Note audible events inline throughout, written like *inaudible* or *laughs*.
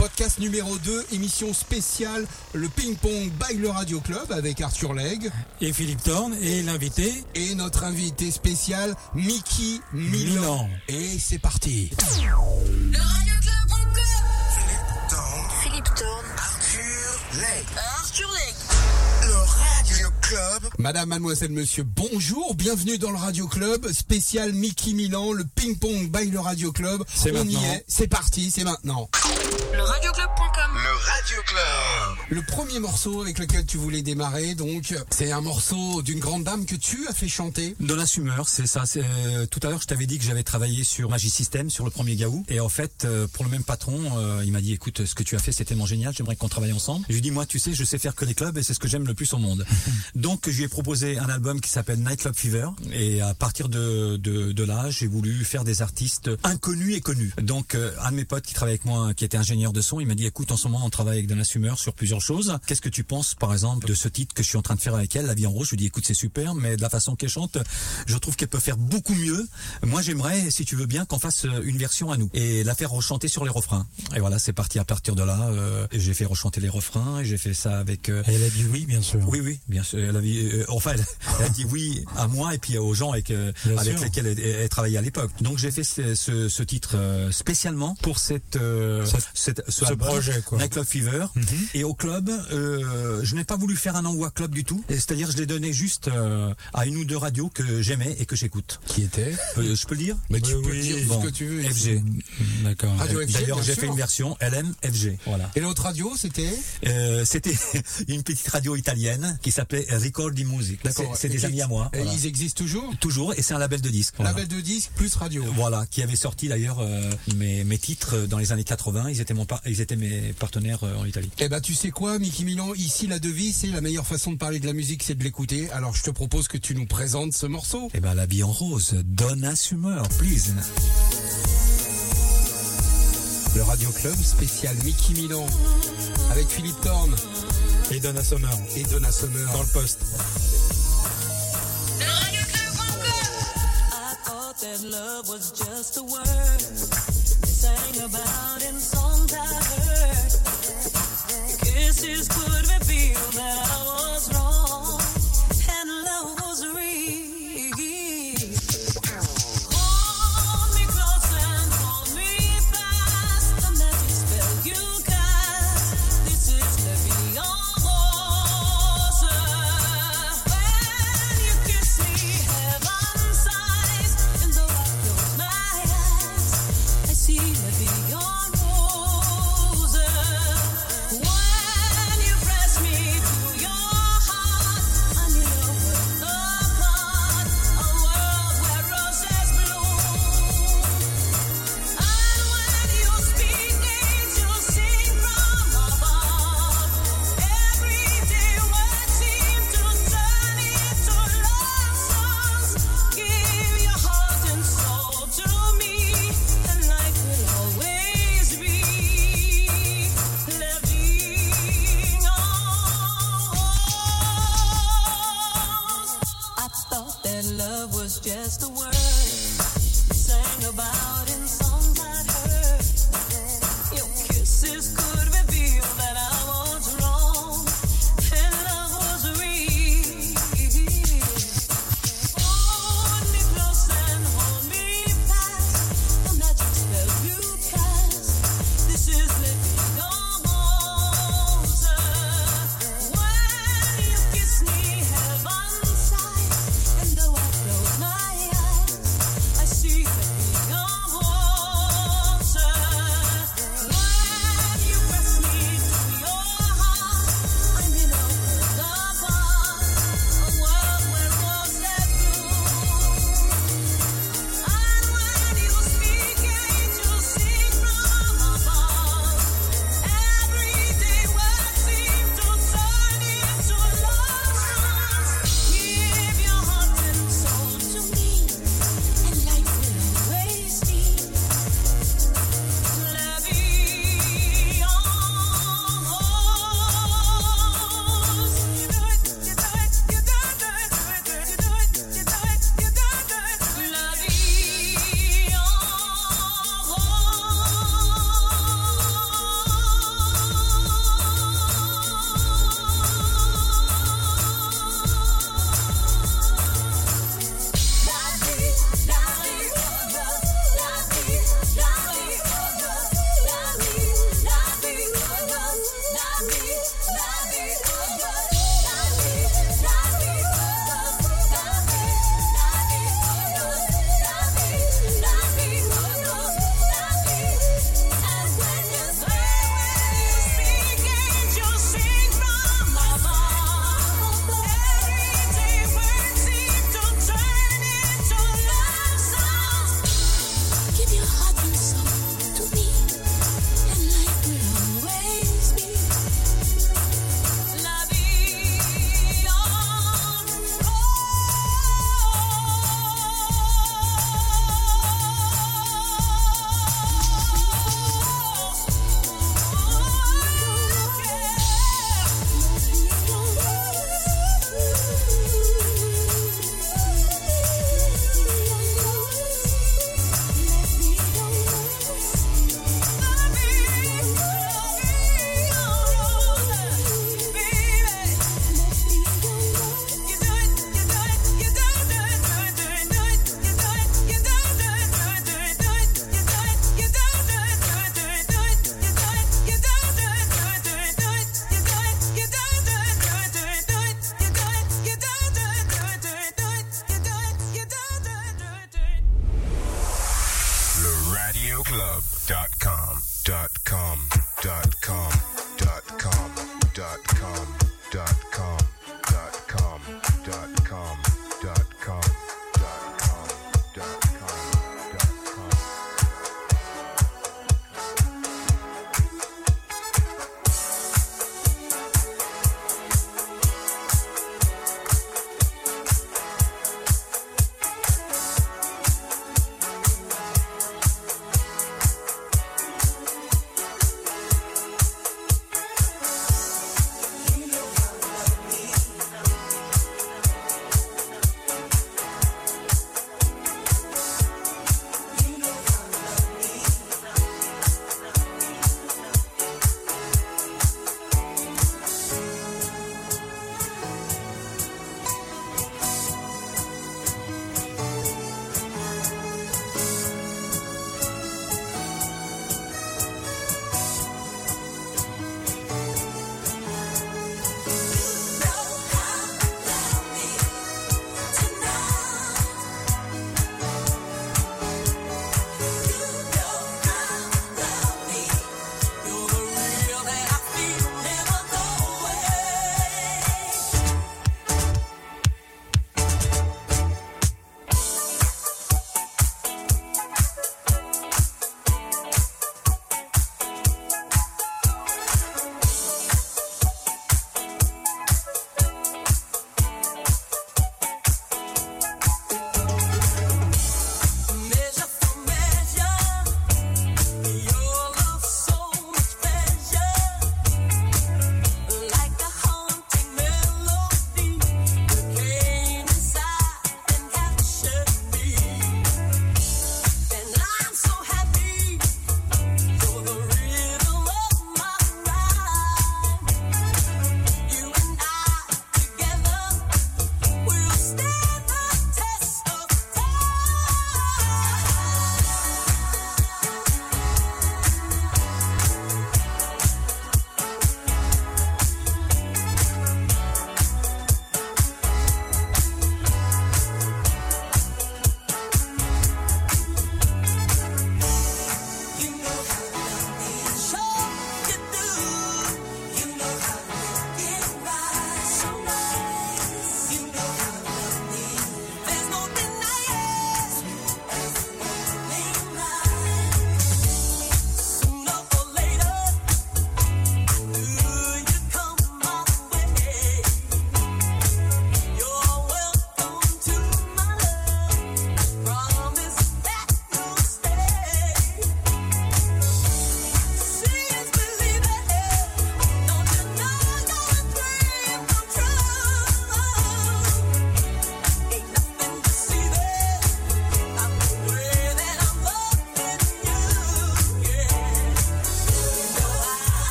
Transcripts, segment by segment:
Podcast numéro 2, émission spéciale, le ping-pong by le Radio Club avec Arthur Legge. Et Philippe Thorne et l'invité. Et notre invité spécial, Mickey Milan. Milan. Et c'est parti. Le radioclub.com Philippe Thorne, Philippe Thorne, Arthur Legge. Arthur Legge. Club. Madame, mademoiselle, monsieur, bonjour, bienvenue dans le Radio Club, spécial Mickey Milan, le ping-pong by le Radio Club. C'est On maintenant. y est, c'est parti, c'est maintenant. Le radioclub.com Le Radio Club. Le premier morceau avec lequel tu voulais démarrer, donc, c'est un morceau d'une grande dame que tu as fait chanter. Donna Summer, c'est ça. c'est, euh, tout à l'heure, je t'avais dit que j'avais travaillé sur Magic System, sur le premier Gaou. Et en fait, euh, pour le même patron, euh, il m'a dit, écoute, ce que tu as fait, c'est tellement génial, j'aimerais qu'on travaille ensemble. Je lui ai dit, moi, tu sais, je sais faire que les clubs et c'est ce que j'aime le plus au monde. *laughs* Donc, je lui ai proposé un album qui s'appelle Night Club Fever. Et à partir de, de, de là, j'ai voulu faire des artistes inconnus et connus. Donc, euh, un de mes potes qui travaille avec moi, qui était ingénieur de son, il m'a dit, écoute, en ce moment, on travaille avec Summer sur plusieurs choses. Qu'est-ce que tu penses, par exemple, de ce titre que je suis en train de faire avec elle, La vie en rose? Je lui dis, écoute, c'est super, mais de la façon qu'elle chante, je trouve qu'elle peut faire beaucoup mieux. Moi, j'aimerais, si tu veux bien, qu'on fasse euh, une version à nous et la faire rechanter sur les refrains. Et voilà, c'est parti à partir de là. euh, j'ai fait rechanter les refrains et j'ai fait ça avec. euh, Elle a dit oui, bien sûr. oui, oui, bien sûr. Elle a, dit, euh, enfin, elle, elle a dit oui à moi et puis aux gens avec, euh, avec lesquels elle, elle travaillait à l'époque. Donc j'ai fait ce, ce, ce titre euh, spécialement pour cette, euh, cette- ce, ce album, projet, quoi. Night Club Fever. Mhm. Et au club, euh, je n'ai pas voulu faire un envoi club du tout. C'est-à-dire, je l'ai donné juste euh, à une ou deux radios que j'aimais et que j'écoute. Qui était Euh, je peux le dire Mais tu Oui, peux oui, dire bon, ce que tu veux. FG. D'accord. Radio FG, D'ailleurs, j'ai fait une version LM FG. Voilà. Et l'autre radio, c'était Euh, C'était *laughs* une petite radio italienne qui s'appelait Record di Music. C'est c'est des amis à moi. et voilà. Ils existent toujours Toujours, et c'est un label de disques. Voilà. Label de disques plus radio. Voilà, qui avait sorti d'ailleurs euh, mes, mes titres euh, dans les années 80. Ils étaient, mon par- ils étaient mes partenaires euh, en Italie. Eh ben tu sais quoi, Mickey Milan, ici la devise, c'est la meilleure façon de parler de la musique, c'est de l'écouter. Alors je te propose que tu nous présentes ce morceau. Eh ben, la vie en rose, Donna Summer, please. Le Radio Club spécial Mickey Milan avec Philippe Thorne Et Donna Summer. et Donna Summer. Dans le poste. Le radioclub.com I thought that love was just a word they sang about in songs I heard. Kisses could reveal that I was wrong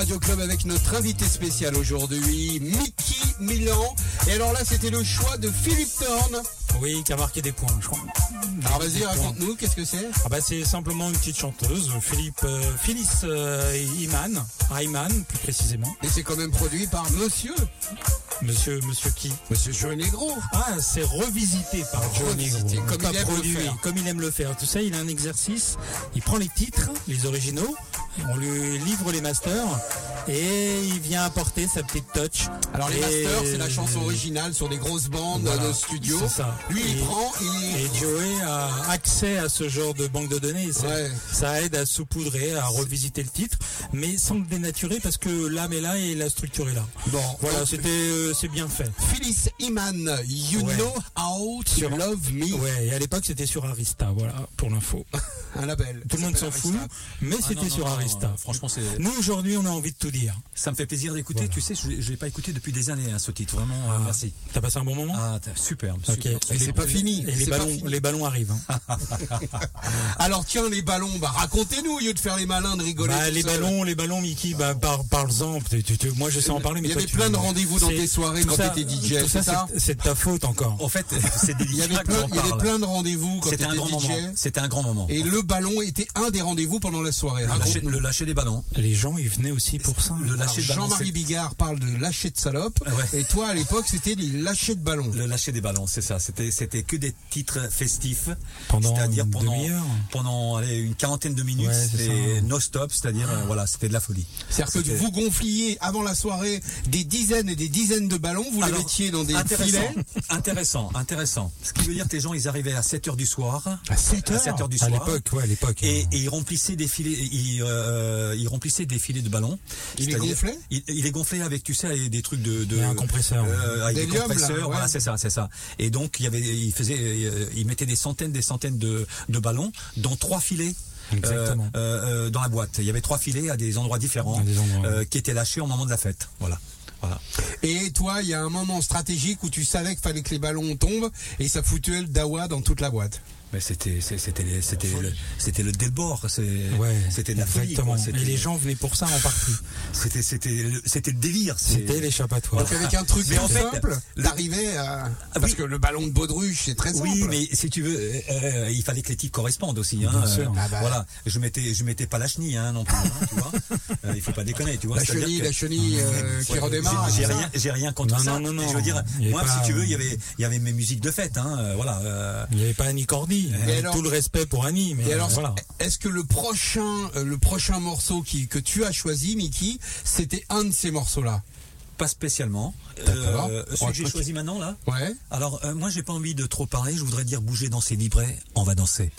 Radio Club avec notre invité spécial aujourd'hui, Mickey Milan. Et alors là, c'était le choix de Philippe Thorne. Oui, qui a marqué des points, je crois. Alors vas-y, raconte-nous, qu'est-ce que c'est? Ah bah c'est simplement une petite chanteuse, Philippe, euh, Phyllis euh, Iman, Ayman plus précisément. Et c'est quand même produit par Monsieur, Monsieur, monsieur qui? Monsieur Joe Negro. Ah, c'est revisité par Joe Negro. comme il aime le faire. comme il aime le faire. Tu sais, il a un exercice. Il prend les titres, les originaux, on lui livre les masters et il vient apporter sa petite touch. Alors les Et- masters, c'est la chanson originale sur des grosses bandes Voilà, de studio. ça. Lui, il Et- prend, il... Et Joey a accès à ce genre de banque de données. et ça, Ouais. ça aide à saupoudrer, à revisiter le titre, mais sans le dénaturer parce que l'âme est là et la structure est là. Bon, Voilà, c'était, euh, c'est bien fait. Phyllis Iman, You Ouais. Know How to Sur- Love Me. Ouais, et à l'époque c'était sur Arista, voilà, pour l'info. *laughs* Un label. Tout le monde s'en fout, Arista. mais Ah, c'était sur non, Arista. euh, Franchement, c'est. Nous aujourd'hui, on a envie de tout dire. Ça me fait plaisir d'écouter. Tu sais, je ne l'ai pas écouté depuis des années, hein, ce titre. Vraiment, euh, merci. T'as passé un bon moment Ah, t'as- super. Ok. super, Et c'est pas fini. Et les ballons, fini. les ballons arrivent. hein. *laughs* Alors tiens, les ballons, bah racontez-nous au lieu de faire les malins, de rigoler. Bah, les seul. ballons, les ballons, Mickey, bah, par, parle-en. Tu- tu- tu- Moi, je sais en parler, mais Il y toi, avait plein de rendez-vous dans c'est- tes soirées quand t'étais DJ, tout c'est ça c'est- de ta faute encore. En fait, *laughs* c'est Il y délicat avait que plein, j'en il y avait plein de rendez-vous quand C'était t'étais un grand DJ. moment. C'était un grand moment. Et le ballon était un des rendez-vous pendant la soirée. Le lâcher, lâcher des ballons. Les gens, ils venaient aussi pour ça. Le lâcher ballons. Jean-Marie c'est- Bigard parle de lâcher de salope. Ouais. Et toi, à l'époque, c'était les lâchers de ballon. Le lâcher des ballons, c'est ça. C'était, c'était que des titres festifs. Pendant c'est-à-dire une pendant, demi-heure. pendant allez, une quarantaine de minutes, Ouais, c'est no-stop, c'est-à-dire, euh, voilà, c'était de la folie. C'est-à-dire que vous gonfliez avant la soirée des dizaines et des dizaines de ballons, vous les mettiez dans des intéressant, filets. intéressant, intéressant. Ce qui veut dire que les gens, ils arrivaient à 7 heures du soir. À 7 heures 7 heures du À soir. l'époque, ouais, à l'époque. Et, et ils remplissaient des filets, ils, euh, ils remplissaient des filets de ballons. Il les C'est-à-dire- gonflait il, il les gonflait avec, tu sais, des trucs de, de Il y a un compresseur. euh, avec des là, compresseurs. ouais. Voilà, c'est ça, c'est ça. Et donc il y avait, il faisait, il mettait des centaines, des centaines de, de ballons dans trois filets. Exactement. euh, euh, euh, dans la boîte. Il y avait trois filets à des endroits différents À des endroits, euh, qui étaient lâchés au moment de la fête. Voilà. Voilà. Et toi, il y a un moment stratégique où tu savais qu'il fallait que les ballons tombent et ça foutait le dawa dans toute la boîte. Mais c'était c'était c'était le c'était le Ouais, c'était de la folie. exactement. Et les gens venaient pour ça en partie. c'était c'était le- c'était le délire. C'était l'échappatoire. Donc avec un truc Mais en tout fait, simple, le- t'arrivais à... Ah Parce oui. que le ballon de Baudruche, c'est très simple. Oui, mais si tu veux, euh, euh, il fallait que les titres correspondent aussi. Hein, Bien sûr. Ah bah. Voilà, je mettais, je mettais pas la chenille hein, non plus. hein, tu vois, *laughs* Euh, il faut pas déconner, tu vois. La chenille, que- la chenille euh, qui Ouais, redémarre. J'ai rien, j'ai rien contre Non, ça. non, non, non. Je veux dire, moi, si tu veux, il y avait, il y avait mes musiques de fête. Voilà. Il n'y avait pas Annie Cordy. Et Avec alors- Tout le respect pour Annie, mais Et alors, voilà. est-ce que le prochain, euh, le prochain morceau qui, que tu as choisi, Mickey, c'était un de ces morceaux-là? Pas spécialement. Euh, celui Oh, que j'ai choisi maintenant là. Ouais. Alors, euh, moi, j'ai pas envie de trop parler. Je voudrais dire bouger, danser, vibrer. On va danser.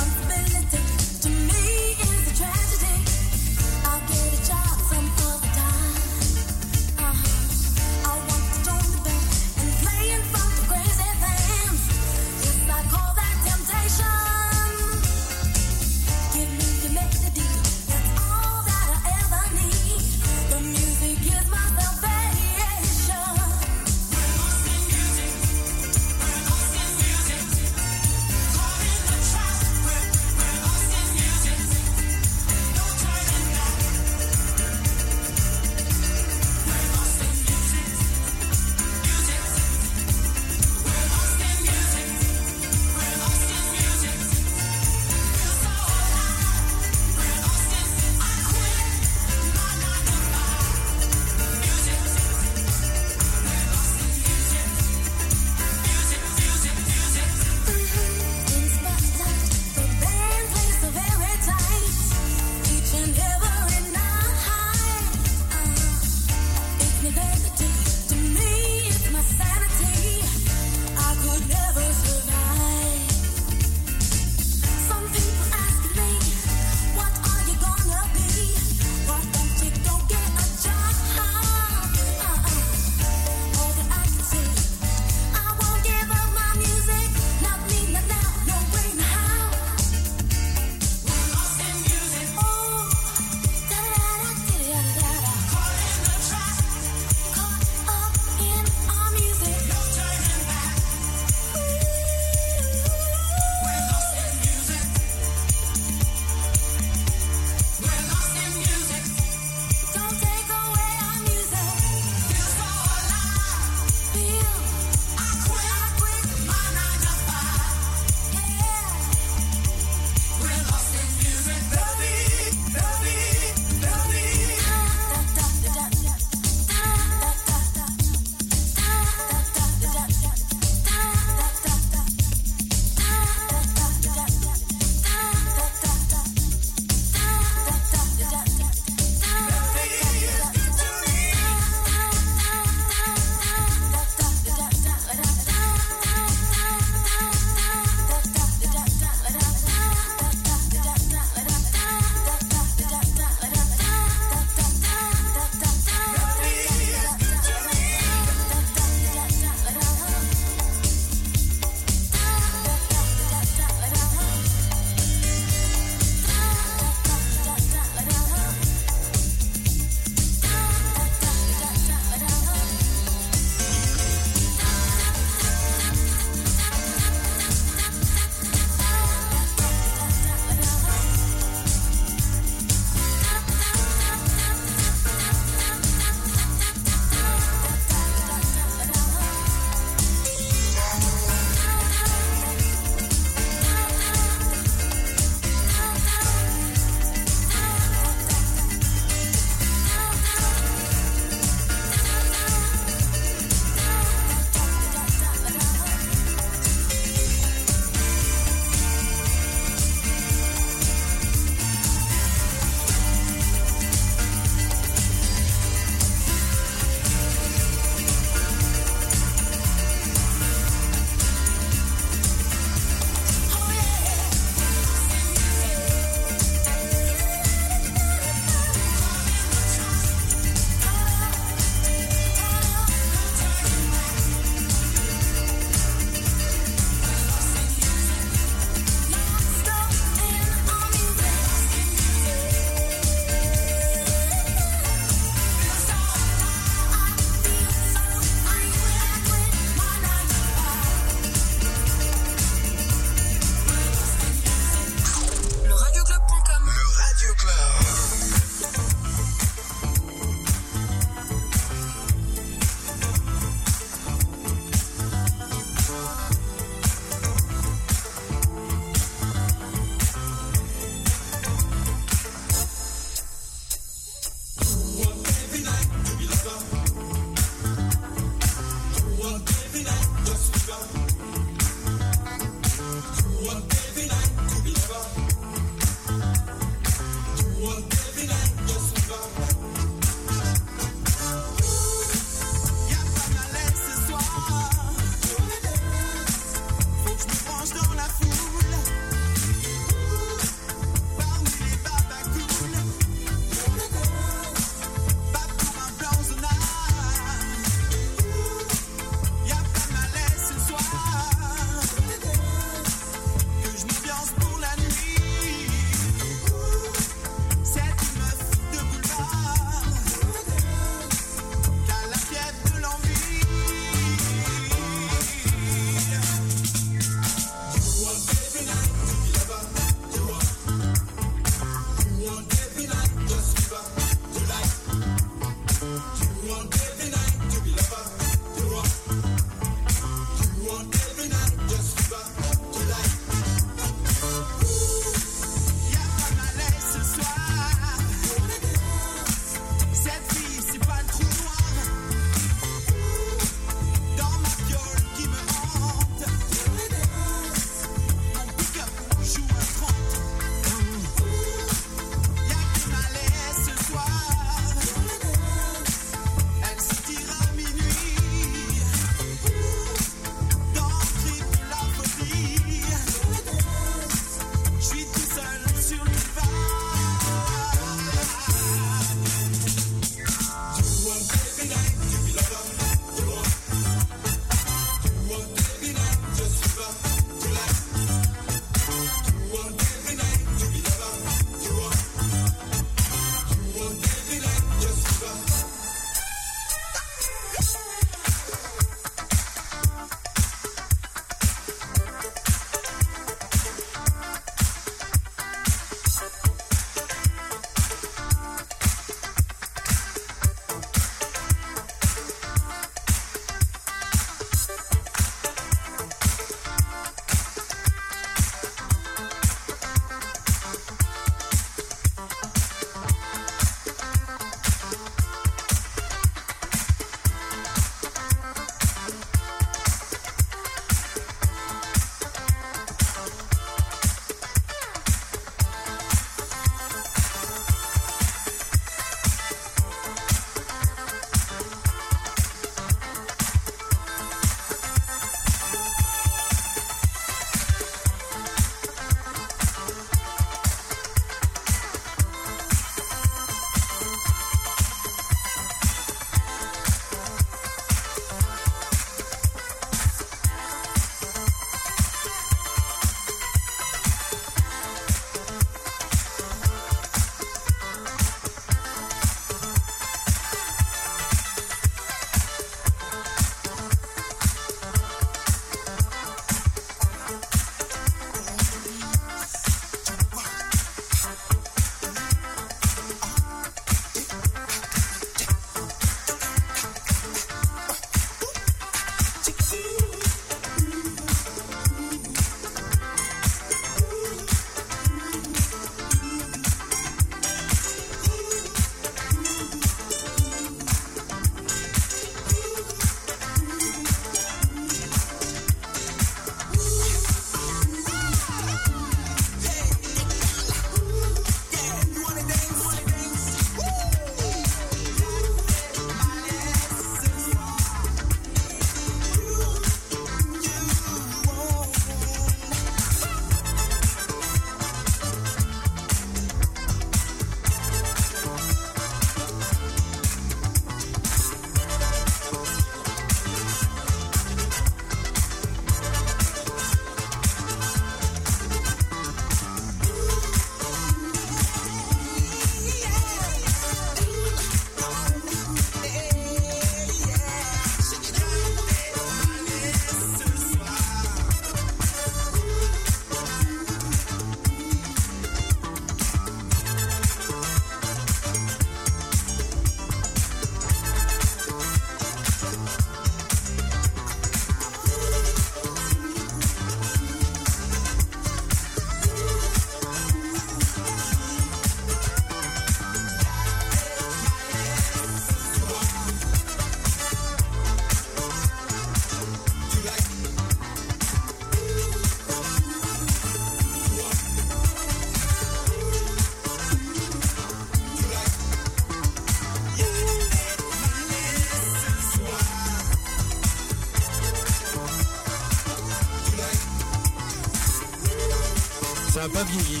Ça a pas vieilli.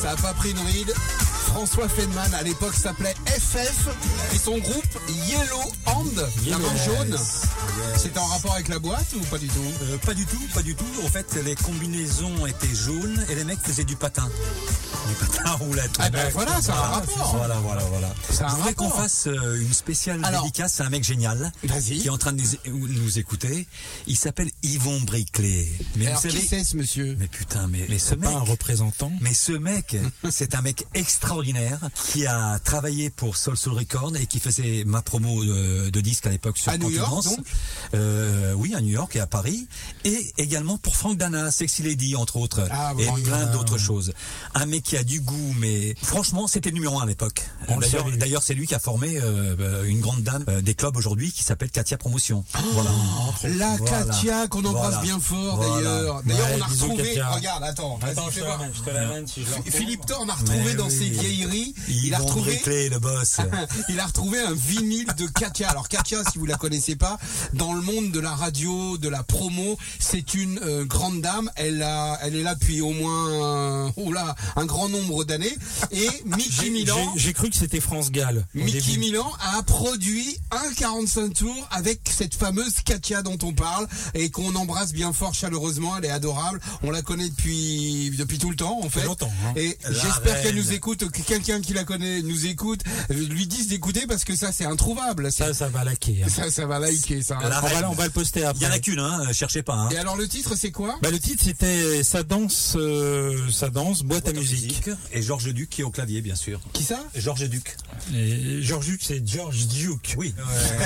Ça a pas pris une ride. François Feldman, à l'époque, s'appelait FF et son groupe Yellow Hand, la main jaune. C'était en rapport avec la boîte ou pas du tout? Euh, pas du tout, pas du tout. En fait, les combinaisons étaient jaunes et les mecs faisaient du patin. Du patin à roulette. Ah ben voilà, ça a un rapport. Voilà, voilà, voilà. Ça a Je un voudrais qu'on fasse euh, une spéciale Alors- dédicace à un mec génial Vas-y. qui est en train de nous, nous écouter. Il s'appelle Yvon Briclé. Mais Alors vous qui savez, c'est ce monsieur? Mais putain, mais, mais ce mec, Pas un représentant. mais ce mec, *laughs* c'est un mec extraordinaire qui a travaillé pour Soul Soul Record et qui faisait ma promo de, de disque à l'époque sur À New York, donc Euh, oui, à New York et à Paris. Et également pour Frank Dana, Sexy Lady, entre autres. Ah, et Frank plein d'autres choses. Un mec qui a du goût, mais franchement, c'était le numéro un à l'époque. On le D'ailleurs, c'est lui qui a formé euh, une grande dame euh, des clubs aujourd'hui qui s'appelle Katia Promotion. voilà. La Voilà. Katia qu'on embrasse Voilà. bien fort Voilà. d'ailleurs. D'ailleurs, Ouais, on a retrouvé. Katia. Regarde, attends, Attends, je mène, je te la si je. Philippe Thorne a retrouvé Mais dans oui. ses vieilleries. Il a retrouvé. Le boss. *laughs* Il a retrouvé un vinyle de Katia. Alors Katia, si vous la connaissez pas, dans le monde de la radio, de la promo, c'est une euh, grande dame. Elle a, elle est là depuis au moins, euh, oh là, un grand nombre d'années. Et *laughs* Mickey Milan. j'ai- cru que c'était France Gall. Mickey début. Milan a produit un 45 tours avec cette fameuse Katia dont on parle et qu'on embrasse bien fort chaleureusement. Elle est adorable. On la connaît depuis depuis tout le temps en fait. longtemps, hein. Et j'espère qu'elle nous écoute, que quelqu'un qui la connaît nous écoute, lui dise d'écouter parce que ça c'est introuvable. Ça, Ça, va laquer. hein. ça, ça va liker ça. La On va, on va le poster Il y en a après. qu'une, hein. euh, Cherchez pas. Hein. Et alors le titre c'est quoi? Bah, le titre c'était sa danse, euh, sa danse, boîte à musique. Et Georges Duc qui est au clavier, bien sûr. Qui ça? Georges Duc. Et George Duke, c'est George Duke. Oui.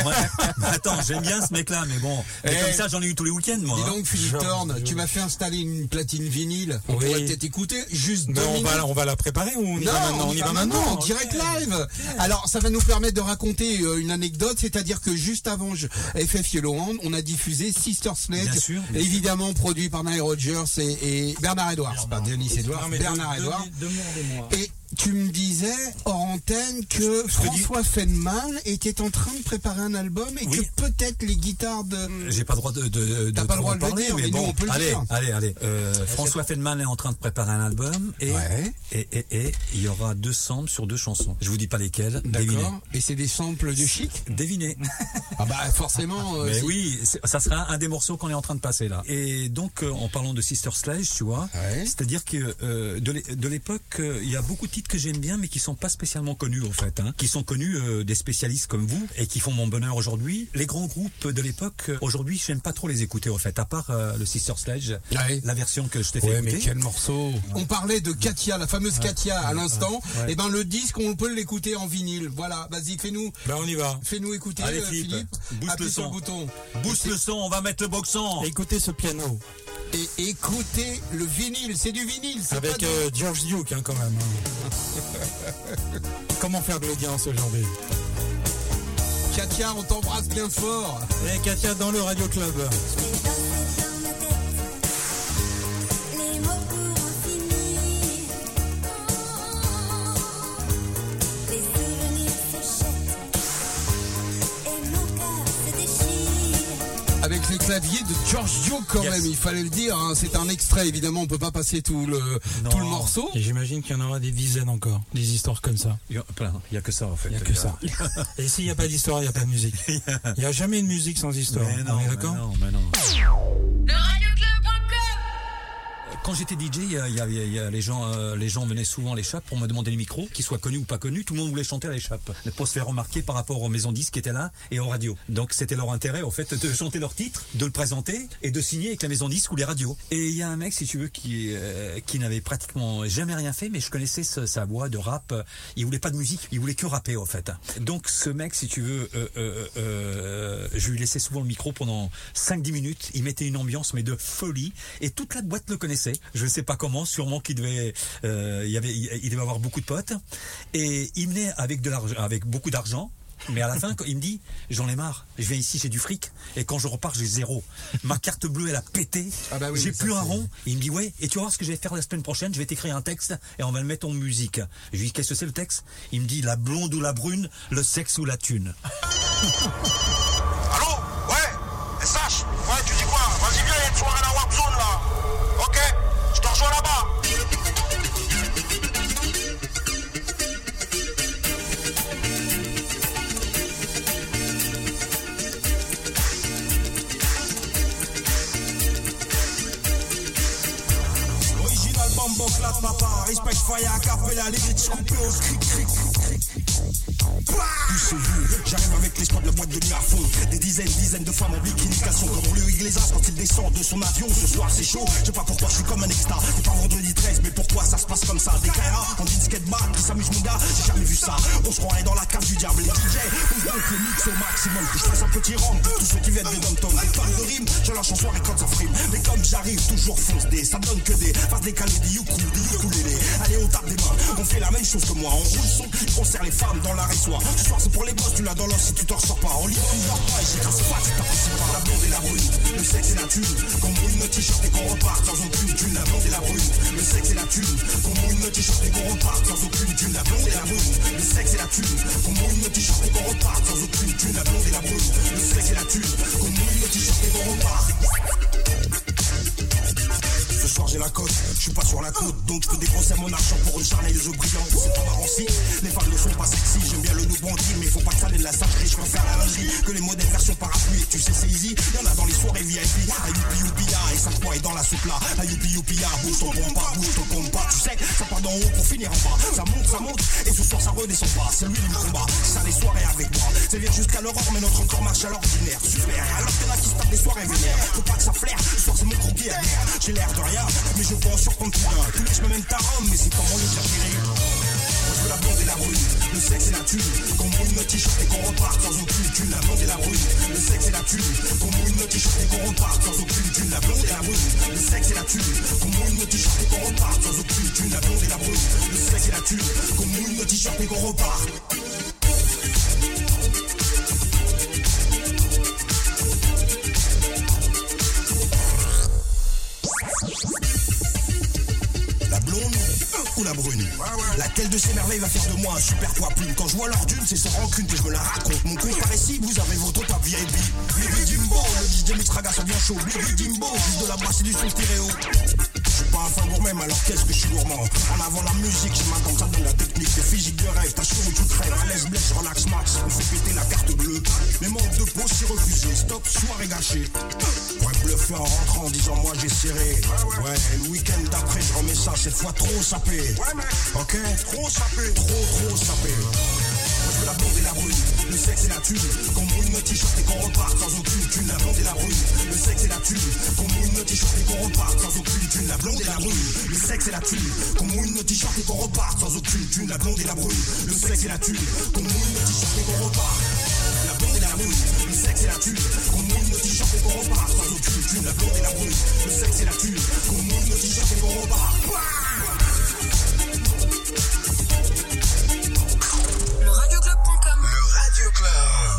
Ouais. Mais Attends, j'aime bien ce mec-là, mais bon. Mais Eh. comme ça, j'en ai eu tous les week-ends, moi. Dis hein. donc Philippe Georges Thorne, tu m'as fait installer une platine vinyle. On Oui. pourrait peut-être écouter juste Mais deux on minutes. va, on va la préparer ou on y Non, va maintenant? On y va maintenant, en direct live. Alors, ça va nous permettre de raconter euh, une anecdote, c'est-à-dire que juste avant je- FF Yellow Hand, on a diffusé Sister Sledge, Bien sûr, bien évidemment produit par Nile Rodgers et, et Bernard Edwards, pas Denis Edwards, Bernard Edwards. Et tu me disais hors antenne que François Feldman était en train de préparer un album et Oui. que peut-être les guitares de J'ai pas le droit de, de, T'as de pas le droit de le parler, dire, mais bon, on peut le allez, dire. allez, allez. Euh, François Feldman est en train de préparer un album et, Ouais. et, et, et il y aura deux samples sur deux chansons. Je vous dis pas lesquelles. D'accord. Et c'est des samples de chic? Devinez. Ah bah forcément. *laughs* euh, Mais oui, ça sera un des morceaux qu'on est en train de passer là. Et donc, euh, en parlant de Sister Sledge, tu vois, Ouais. c'est-à-dire que euh, de l'é- de l'époque, euh, il y a beaucoup de titres que j'aime bien, mais qui sont pas spécialement connus en fait, hein, qui sont connus euh, des spécialistes comme vous et qui font mon bonheur aujourd'hui. Les grands groupes de l'époque, euh, aujourd'hui, j'aime pas trop les écouter en fait, à part euh, le Sister Sledge, Ouais. la version que je t'ai fait Ouais, mais quel morceau On parlait de Katia, la fameuse Katia à l'instant. Et ben le disque, on peut l'écouter en vinyle. Voilà, vas-y, fais-nous, Ben on y va. fais-nous écouter, Allez, Philippe, Philippe. le sur son. bouton. Booste le son, on va mettre le boxon. Écoutez ce piano Et écoutez le vinyle, c'est du vinyle, c'est pas avec du- euh, George Duke hein, quand même. hein. *laughs* Comment faire de l'audience aujourd'hui Katia, on t'embrasse bien fort. Et Katia dans le Radio Club. Les mots claviers de George Duke quand Yes. même, il fallait le dire. hein. C'est un extrait, évidemment, on peut pas passer tout le Non. tout le morceau. Et j'imagine qu'il y en aura des dizaines encore, des histoires comme ça. Il y a plein, il y a que ça en fait. Il n'y a que ça. Et s'il n'y a pas d'histoire, il n'y a pas de musique. *laughs* Il n'y a jamais de musique sans histoire. Mais On non, mais d'accord non, mais non. Le Quand j'étais DJ, il y a- y a- y a les gens, euh, les gens venaient souvent à l'échappe pour me demander le micro, qu'ils soient connus ou pas connus. Tout le monde voulait chanter à l'échappe, pour se faire remarquer par rapport aux maisons disques qui étaient là et aux radios. Donc c'était leur intérêt, au fait, de chanter leur titre, de le présenter et de signer avec la maison disque ou les radios. Et il y a un mec, si tu veux, qui euh, qui n'avait pratiquement jamais rien fait, mais je connaissais sa voix de rap. Il voulait pas de musique, il voulait que rapper, au fait. Donc ce mec, si tu veux, euh, euh, euh, je lui laissais souvent le micro pendant 5-10 minutes. Il mettait une ambiance, mais de folie. Et toute la boîte le connaissait. Je ne sais pas comment, sûrement qu'il devait, euh, il, y avait, il, il devait avoir beaucoup de potes. Et il venait avec de l'argent, avec beaucoup d'argent. Mais à la fin, il me dit, j'en ai marre, je viens ici, j'ai du fric, et quand je repars, j'ai zéro. Ma carte bleue, elle a pété, Ah bah oui, j'ai plus un rond. Et il me dit, ouais, et tu vas voir ce que je vais faire la semaine prochaine, je vais t'écrire un texte, et on va le mettre en musique. Je lui dis, qu'est-ce que c'est le texte? Il me dit, la blonde ou la brune, le sexe ou la thune. Allô? Ouais? SH Ouais, tu dis quoi? Vas-y, viens, il y a une soirée à la Warp Zone là. Ok? l'argent là-bas. Original respect fire, capella, cric cric cric J'arrive avec les spots de la boîte de nuit à fond. Des dizaines, dizaines de femmes en bikini caleçon. Comme Julio Iglesias quand il descend de son avion. Ce soir c'est chaud, je sais pas pourquoi je suis comme un extra. C'est pas vendredi 13, mais pourquoi ça se passe comme ça Des Kaira en jean skateboard qui s'amusent mon gars, j'ai jamais vu ça. On se croirait dans la cave du diable. Les DJ, pousse donc le mix au maximum. Que je fasse un petit rang tous ceux qui viennent des dom tom Des tonnes de rimes, je lâche en soirée quand ça frime. Mais comme j'arrive, toujours fonce des, ça donne que des. Face des calés, des youkou, des ukulélés. Allez, on tape des mains, on fait la même chose que moi. On roule son, on serre les femmes dans l'arrêt soir. Ce soir c'est pour les boss, tu l'as dans l'os si tu t'en ressors pas. On lit, on dort pas et j'écrase pas, tu t'apprécies pas. La blonde et la brune, le sexe et la thune. Qu'on mouille nos t-shirts et qu'on repart sans aucune thune. La blonde et la brune, le sexe et la thune. Qu'on mouille nos t-shirts et qu'on repart sans aucune thune. La blonde et la brune, le sexe et la thune. Qu'on mouille nos t-shirts et qu'on repart sans aucune thune. La blonde et la brune, le sexe et la thune. Qu'on mouille nos t-shirts et qu'on repart. J'ai la cote, je suis pas sur la côte Donc je peux dépenser mon argent pour une charneuse brillante C'est pas marrant si les femmes ne sont pas sexy J'aime bien le nouveau bandit mais faut pas ait de la sacrée Je préfère la lingerie que les modèles version parapluie. Tu sais c'est easy, y'en a dans les soirées VIP A youpi youpi ya et ça quoi est dans la soupe là. A youpi youpi ya, bouge ton compas, bouge ton compas. Tu sais, ça part d'en haut pour finir en bas. Ça monte, ça monte et ce soir ça redescend pas. C'est lui le combat, ça les soirées avec moi. C'est bien jusqu'à l'aurore mais notre corps marche à l'ordinaire. Super, alors qu'il y en a qui se tapent des soirées vénères. Faut pas que ça flaire, ce soir c'est mon croquis à J'ai l'air de rien, mais je surprendre plus d'un Tous les semaines ta Rome, mais c'est comment le je veux la blonde et la brune, le sexe et la thune. Qu'on mouille nos t-shirts et qu'on repart sans aucune thune La blonde et la brune, le sexe et la thune. Qu'on mouille nos t-shirts et qu'on repart sans aucune thune La blonde et la brune, le sexe et la thune. Qu'on mouille nos t-shirts et qu'on repart sans aucune thune La blonde et la brune, le sexe et la thune. Qu'on mouille nos t-shirts et qu'on repart Ou la brune Laquelle de ces merveilles va faire de moi un super poids plume. Quand je vois leur dune, c'est sans rancune que je me la raconte. Mon compte par ici, vous avez votre top VIP Bibi Jimbo, le DJ Mistraga ça bien chaud Bibi Jimbo, juste de la brasse et du son stéréo pas un gourmet, mais alors qu'est-ce que je suis gourmand En avant la musique, j'ai ma dent, ça donne la technique. Des physiques de rêve, t'as chaud ou tu crèves À l'aise, blesse, relax, max, on fait péter la carte bleue. Mais manque de pause, c'est refusé, stop, soirée gâchée. Ouais, bluffer en rentrant en disant moi j'ai serré. Ouais, et le week-end d'après, je remets ça, cette fois trop sapé. Ok? Trop sapé, trop trop sapé. Moi je veux la blonde et la brune, le sexe et la thune Qu'on mouille nos t-shirts et qu'on reparte sans aucune thune La blonde et la brune, le sexe et la thune Qu'on mouille nos t-shirts et qu'on reparte sans aucune thune La blonde et la brune, le sexe et la thune Qu'on mouille nos t-shirts et qu'on reparte sans aucune thune La blonde et la brune, le sexe et la thune Qu'on mouille nos t-shirts et qu'on repart La blonde et la brune, le sexe et la thune Qu'on mouille nos t-shirts et qu'on repart sans aucune thune La blonde et la brune, le sexe et la thune Qu'on mouille nos t-shirts et qu'on repart Club.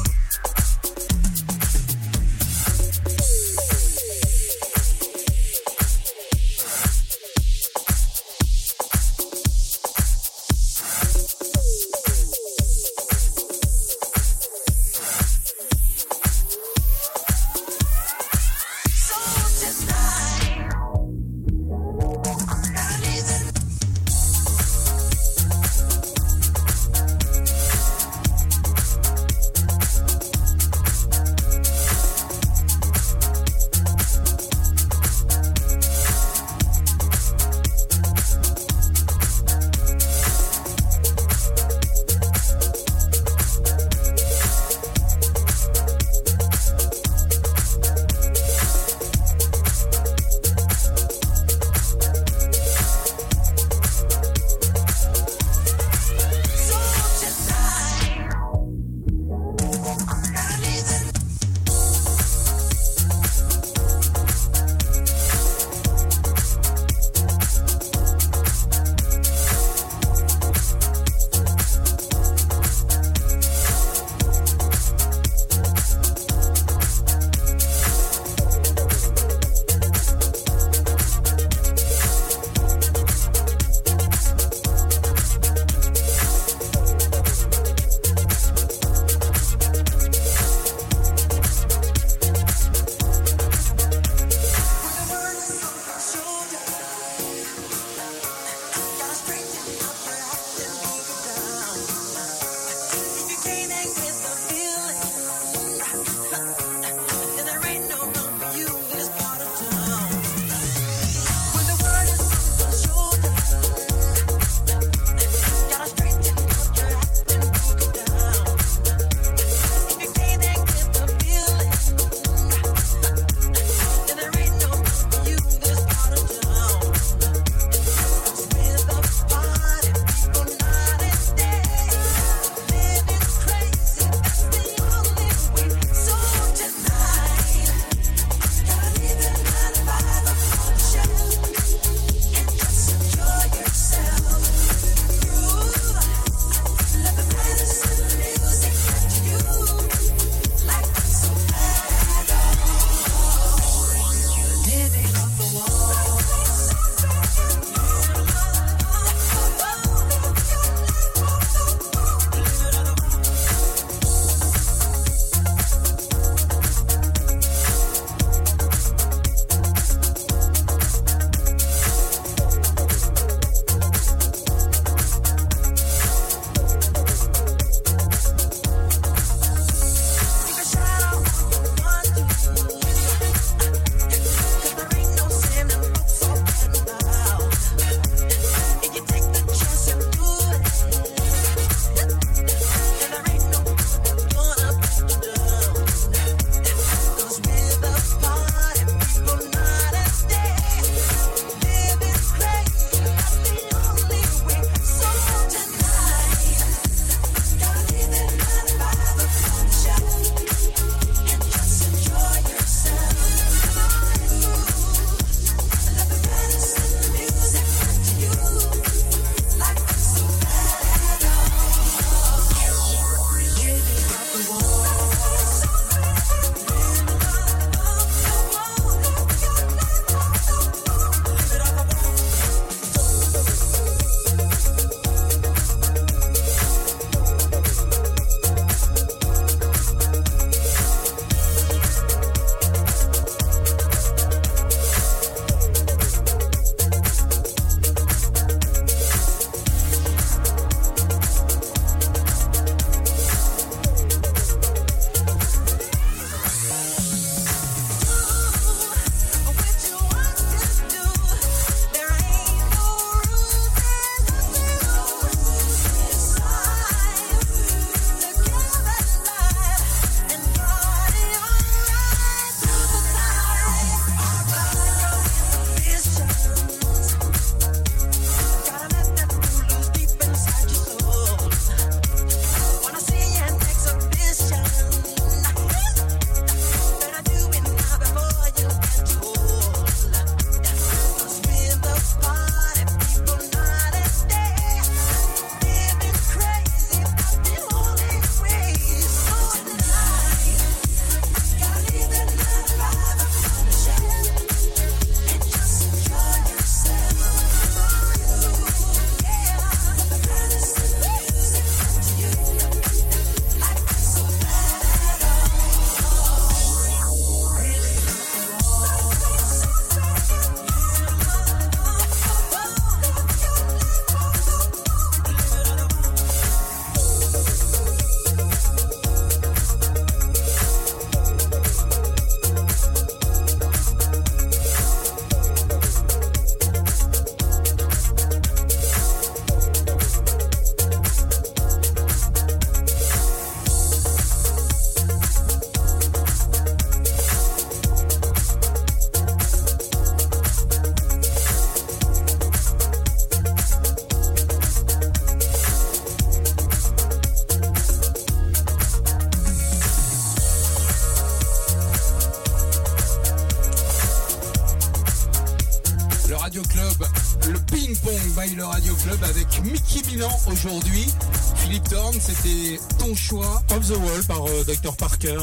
C'était ton choix. Off the Wall par euh, Dr Parker.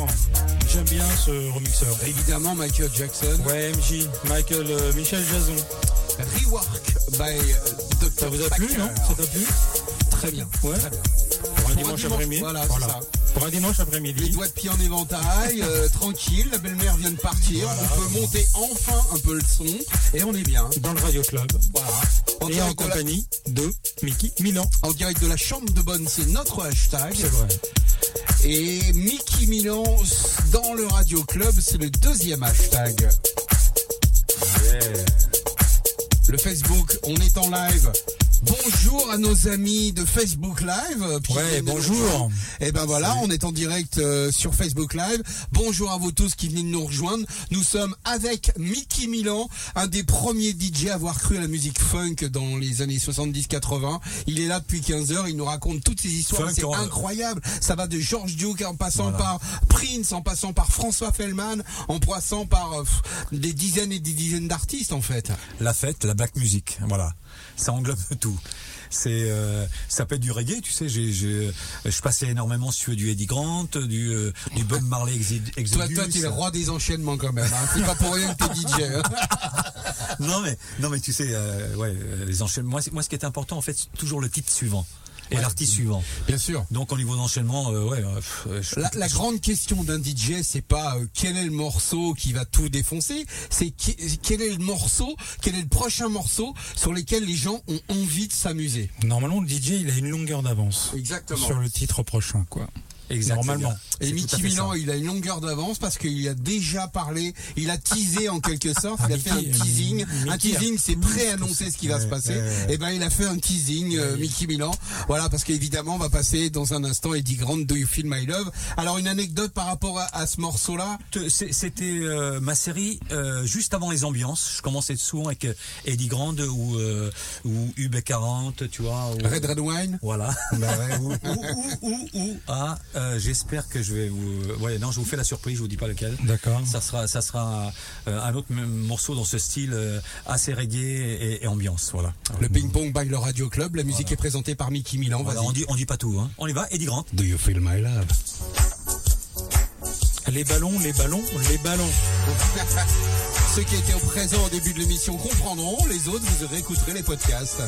J'aime bien ce remixeur. Évidemment, Michael Jackson. Ouais, MJ, Michael, euh, Michel Jason. Rework by Dr. Ça vous a plu, non? Ça t'a plu? Très bien. Ouais. Très bien. Pour un Pour dimanche dimanche, après-midi. voilà, c'est ça. Pour un dimanche Les après-midi. doigts de pied en éventail, euh, *laughs* tranquille, la belle-mère vient de partir, on peut monter enfin un peu le son, et on est bien. Dans le Radio Club. Voilà. En Et en la, compagnie Mickey Milan. en direct de la chambre de bonne, c'est notre hashtag. C'est vrai. Et Mickey Milan dans le Radio Club, c'est le deuxième hashtag. Le Facebook, on est en live. Bonjour à nos amis de Facebook Live. Puis Ouais, bonjour. Et ben voilà, on est en direct euh, sur Facebook Live. Bonjour à vous tous qui venez de nous rejoindre. Nous sommes avec Mickey Milan, un des premiers DJ à avoir cru à la musique funk dans les années 70-80. Il est là depuis 15 heures, il nous raconte toutes ces histoires, c'est incroyable. Ça va de George Duke en passant Voilà. par Prince, en passant par François Fellman, en passant par euh, des dizaines et des dizaines d'artistes en fait. La fête, la black music, voilà. Ça englobe tout. C'est, euh, ça peut être du reggae, tu sais. J'ai, je passais énormément sur du Eddie Grant, du, euh, du Bob Marley Exi- Toi, Exodus. toi, t'es le roi des enchaînements quand même. Hein. C'est pas pour rien que t'es DJ. hein. *laughs* Non mais, non mais tu sais, euh, ouais, euh, les enchaînements. Moi, c'est- moi, ce qui est important, en fait, c'est toujours le titre suivant et Ouais. l'artiste suivant. Bien sûr. Donc, au niveau d'enchaînement, euh, ouais. euh, pff, euh, je- La, la grande question d'un DJ, c'est pas euh, quel est le morceau qui va tout défoncer, c'est qui- quel est le morceau, quel est le prochain morceau sur lesquels les gens ont envie de s'amuser. Normalement, le DJ, il a une longueur d'avance. Exactement. Sur le titre prochain, quoi. Exactement. Normalement. Et Mickey Milan, il a une longueur d'avance parce qu'il a déjà parlé, il a teasé en quelque sorte, il a fait un teasing. euh, Un teasing, c'est pré-annoncer ce qui va se passer. ouais. Et ben, il a fait un teasing, euh, Mickey Milan. Voilà, parce qu'évidemment, on va passer dans un instant Eddie Grant, Do You Feel My Love? Alors, une anecdote par rapport à, à ce morceau-là? C'était euh, ma série euh, juste avant les ambiances. Je commençais souvent avec Eddie Grande ou ou UB40, tu vois. ou- Red Red Wine? Voilà. *laughs* ou, ou, ou, ou, ou, ah, euh, j'espère que je vais vous. Ouais, non, je vous fais la surprise. Je vous dis pas lequel. D'accord. Ça sera, ça sera euh, un autre morceau dans ce style euh, assez reggae et, et ambiance. Voilà. Le Ping Pong by le Radio Club. La musique est présentée par Mickey Milan. Voilà, on dit, on dit pas tout. Hein. On y va. Eddie Grant. Do You Feel My Love? Les ballons, les ballons, les ballons. *laughs* Ceux qui étaient au présent au début de l'émission comprendront, les autres vous réécouterez les podcasts.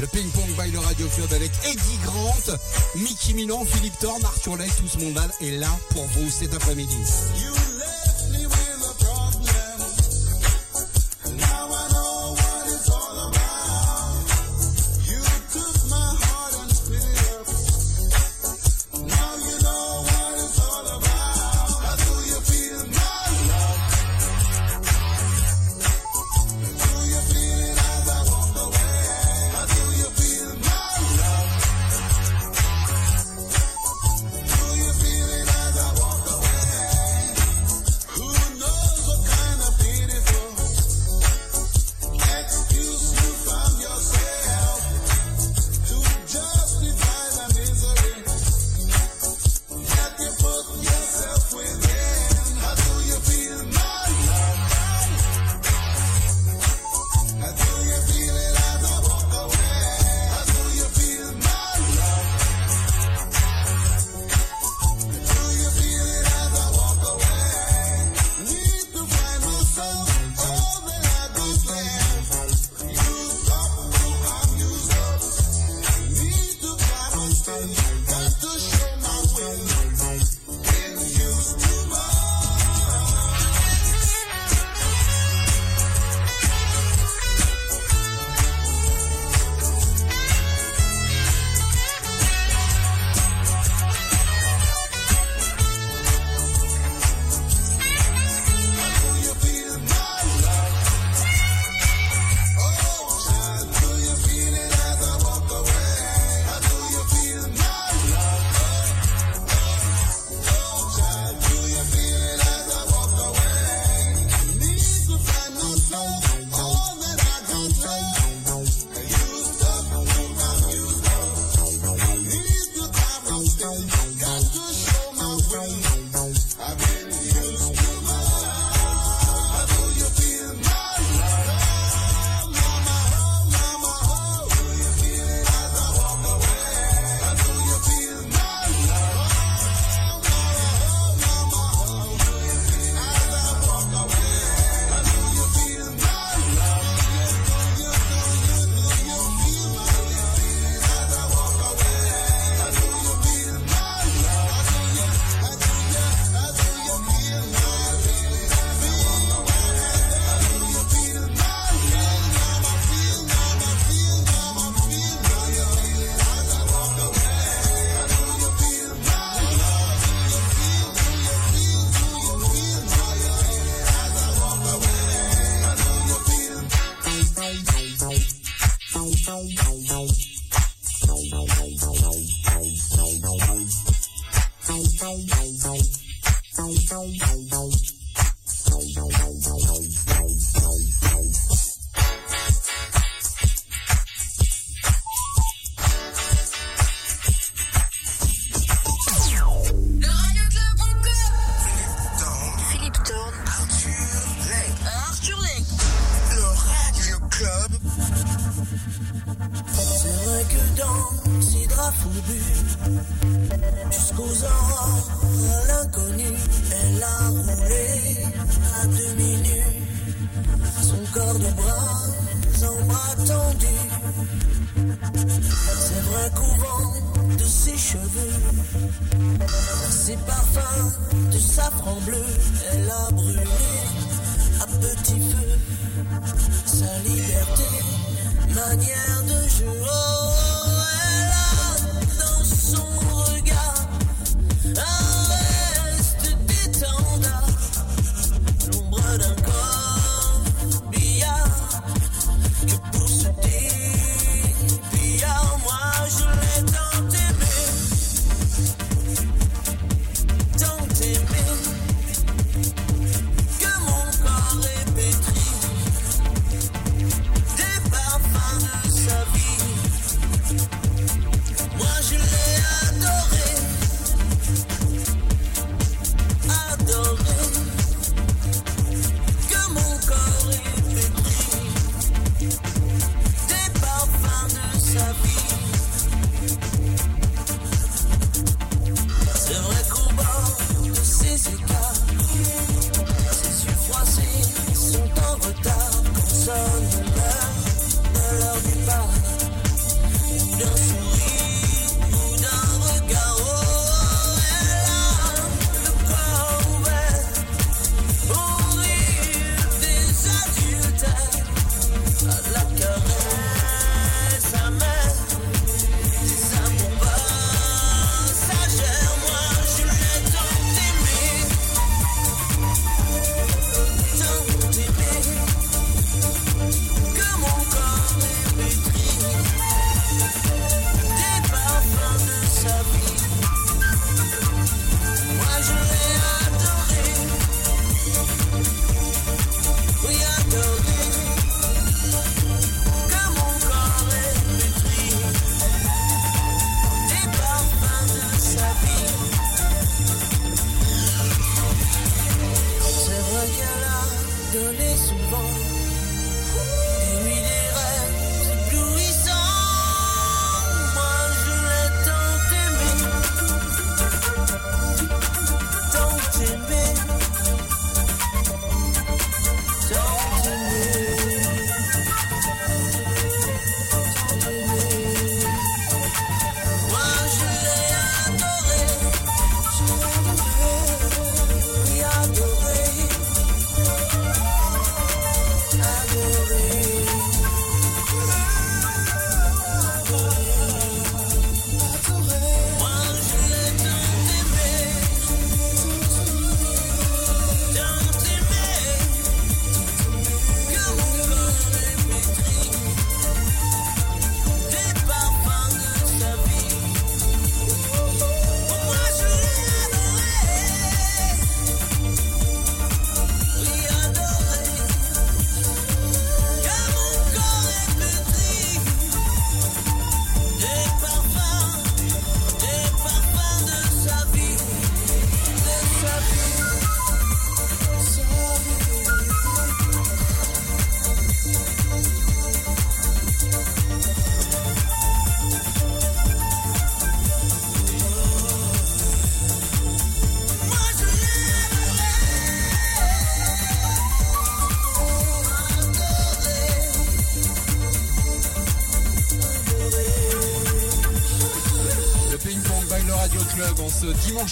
Le Ping Pong by le Radio Club avec Eddie Grant, Mickey Milan, Philippe Thorne, Arthur Lay, tout ce monde-là est là pour vous cet après-midi.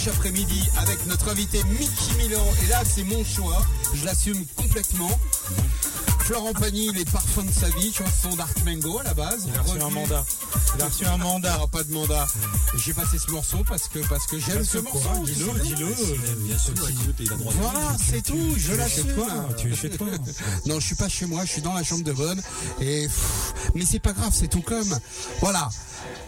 après-midi avec notre invité Mickey Milan. Et là, c'est mon choix. Je l'assume complètement. Florent Pagny, les parfums de sa vie, chanson d'Art Mango à la base. Il a reçu un mandat. Il a reçu un mandat. Pas de mandat. J'ai passé ce morceau parce que, parce que j'aime ce morceau. Dis-le, dis-le. Euh, voilà, c'est tout. Je l'assume. Tu es chez *laughs* non, je suis pas chez moi. Je suis dans la chambre de bonne. Et, mais c'est pas grave, c'est tout comme. Voilà.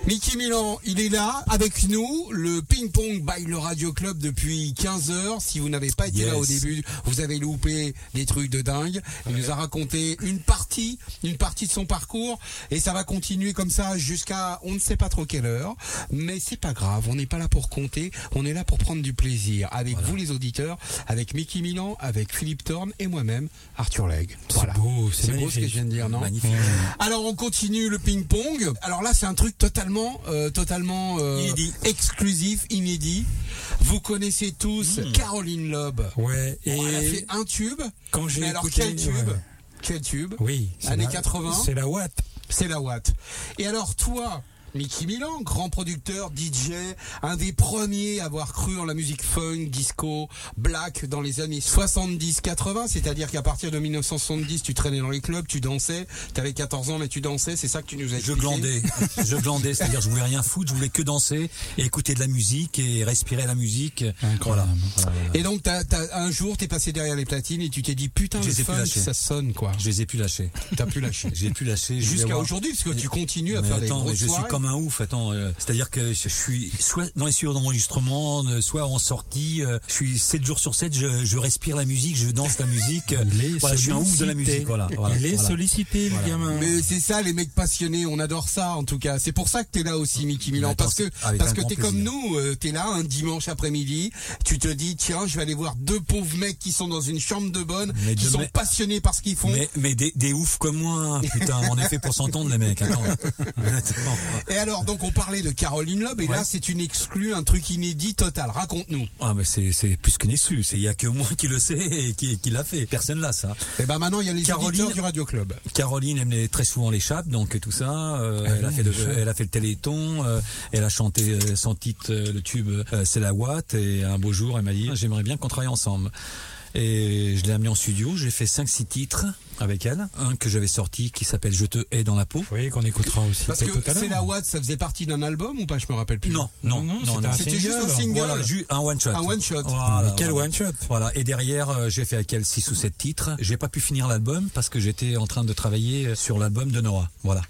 Mickey Milan, il est là avec nous le ping-pong by le Radio Club depuis 15 heures. Si vous n'avez pas été là au début, vous avez loupé des trucs de dingue. Il nous a raconté une partie, une partie de son parcours et ça va continuer comme ça jusqu'à on ne sait pas trop quelle heure. Mais c'est pas grave, on n'est pas là pour compter, on est là pour prendre du plaisir avec vous les auditeurs, avec Mickey Milan, avec Philippe Thorne et moi-même, Arthur Legge. Voilà. beau, c'est c'est beau ce que je viens de dire, non Magnifique. alors on continue le ping-pong. Alors là c'est un truc totalement, euh, totalement euh, Inédit. exclusif, inédit. Vous connaissez tous Caroline Loeb. Ouais, et elle a fait un tube. quand j'ai Mais alors écouté, quel tube ouais. Quel tube Oui, Années la- 80. C'est la Watt. C'est la Watt. Et alors toi, Mickey Milan, grand producteur, DJ, un des premiers à avoir cru en la musique funk, disco, black dans les années 70-80, c'est-à-dire qu'à partir de 1970, tu traînais dans les clubs, tu dansais, t'avais 14 ans mais tu dansais, c'est ça que tu nous as Je expliqué glandais, *laughs* je glandais, c'est-à-dire je voulais rien foutre, je voulais que danser et écouter de la musique et respirer la musique. Voilà. Et donc un jour t'es passé derrière les platines et tu t'es dit putain Je le funk ça sonne quoi. Je les ai plus lâchés. T'as pu lâcher. J'ai pu lâcher je Jusqu'à aujourd'hui parce que tu continues à Mais faire des attends, grosses je suis soirées. Comme un ouf. Attends, euh, c'est-à-dire que je suis soit dans les studios d'enregistrement, euh, soit en sortie. euh, je suis 7 jours sur 7, je, je respire la musique, je danse la musique. euh, voilà, je suis un ouf de la musique. Voilà, voilà, Il est voilà. sollicité, le gamin. Mais c'est ça les mecs passionnés, on adore ça en tout cas. C'est pour ça que t'es là aussi Mickey Milan attends, parce que parce que t'es comme nous, euh, t'es là un dimanche après-midi, tu te dis tiens je vais aller voir deux pauvres mecs qui sont dans une chambre de bonne, Mais qui deux sont mecs- passionnés par ce qu'ils font. Mais, mais des, des oufs comme moi, putain, on est fait pour s'entendre les mecs. Attends. *laughs* Et alors donc on parlait de Caroline Loeb et là c'est une exclue, un truc inédit total. Raconte-nous. Ah mais c'est c'est plus qu'une exclu, c'est il y a que moi qui le sais et qui, qui l'a fait. Personne l'a ça. Et ben maintenant il y a les Caroline- du Radio Club. Caroline aimait très souvent les chapes, donc tout ça. euh, elle a fait le, elle a fait le Téléthon, euh, elle a chanté euh, son titre, le tube, c'est la Watt. Et un beau jour, elle m'a dit, j'aimerais bien qu'on travaille ensemble. Et je l'ai amené en studio, j'ai fait 5-6 titres avec elle. Un que j'avais sorti qui s'appelle Je te hais dans la peau. Oui, qu'on écoutera aussi Parce que c'est la Watt, ça faisait partie d'un album ou pas Je me rappelle plus. Non, non, Non, non, c'était un juste un single. Voilà, un one shot. Un one shot. Voilà, quel voilà. one shot Voilà. Et derrière, euh, j'ai fait avec elle 6 ou 7 titres. J'ai pas pu finir l'album parce que j'étais en train de travailler euh, sur l'album de Noah. Voilà.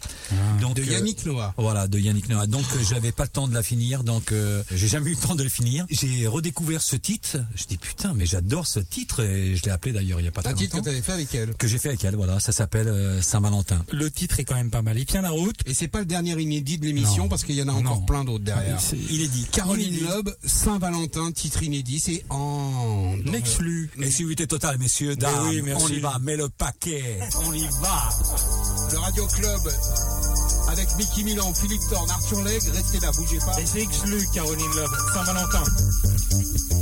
Donc, De euh, Yannick Noah. Voilà, de Yannick Noah. Donc euh, j'avais pas le temps de la finir, donc euh, j'ai jamais eu le temps de le finir. J'ai redécouvert ce titre. Je dis putain, mais j'adore ce titre et je l'ai appelé d'ailleurs il y a pas très Un titre que longtemps. t'avais fait avec elle. Que j'ai fait avec elle, voilà. Ça s'appelle euh, Saint-Valentin. Le titre est quand même pas mal. Il tient la route. Et c'est pas le dernier inédit de l'émission parce qu'il y en a encore Non. plein d'autres derrière. Il est dit. Caroline. Loeb, Saint-Valentin, titre inédit, c'est en... Exclu. Exclusivité totale, messieurs, dames. oui, merci. On y va, mets le paquet. On y va. Le Radio Club avec Mickey Milan, Philippe Thorne, Arthur Legge, restez là, bougez pas. Et c'est exclu, Caroline Loeb. Saint-Valentin.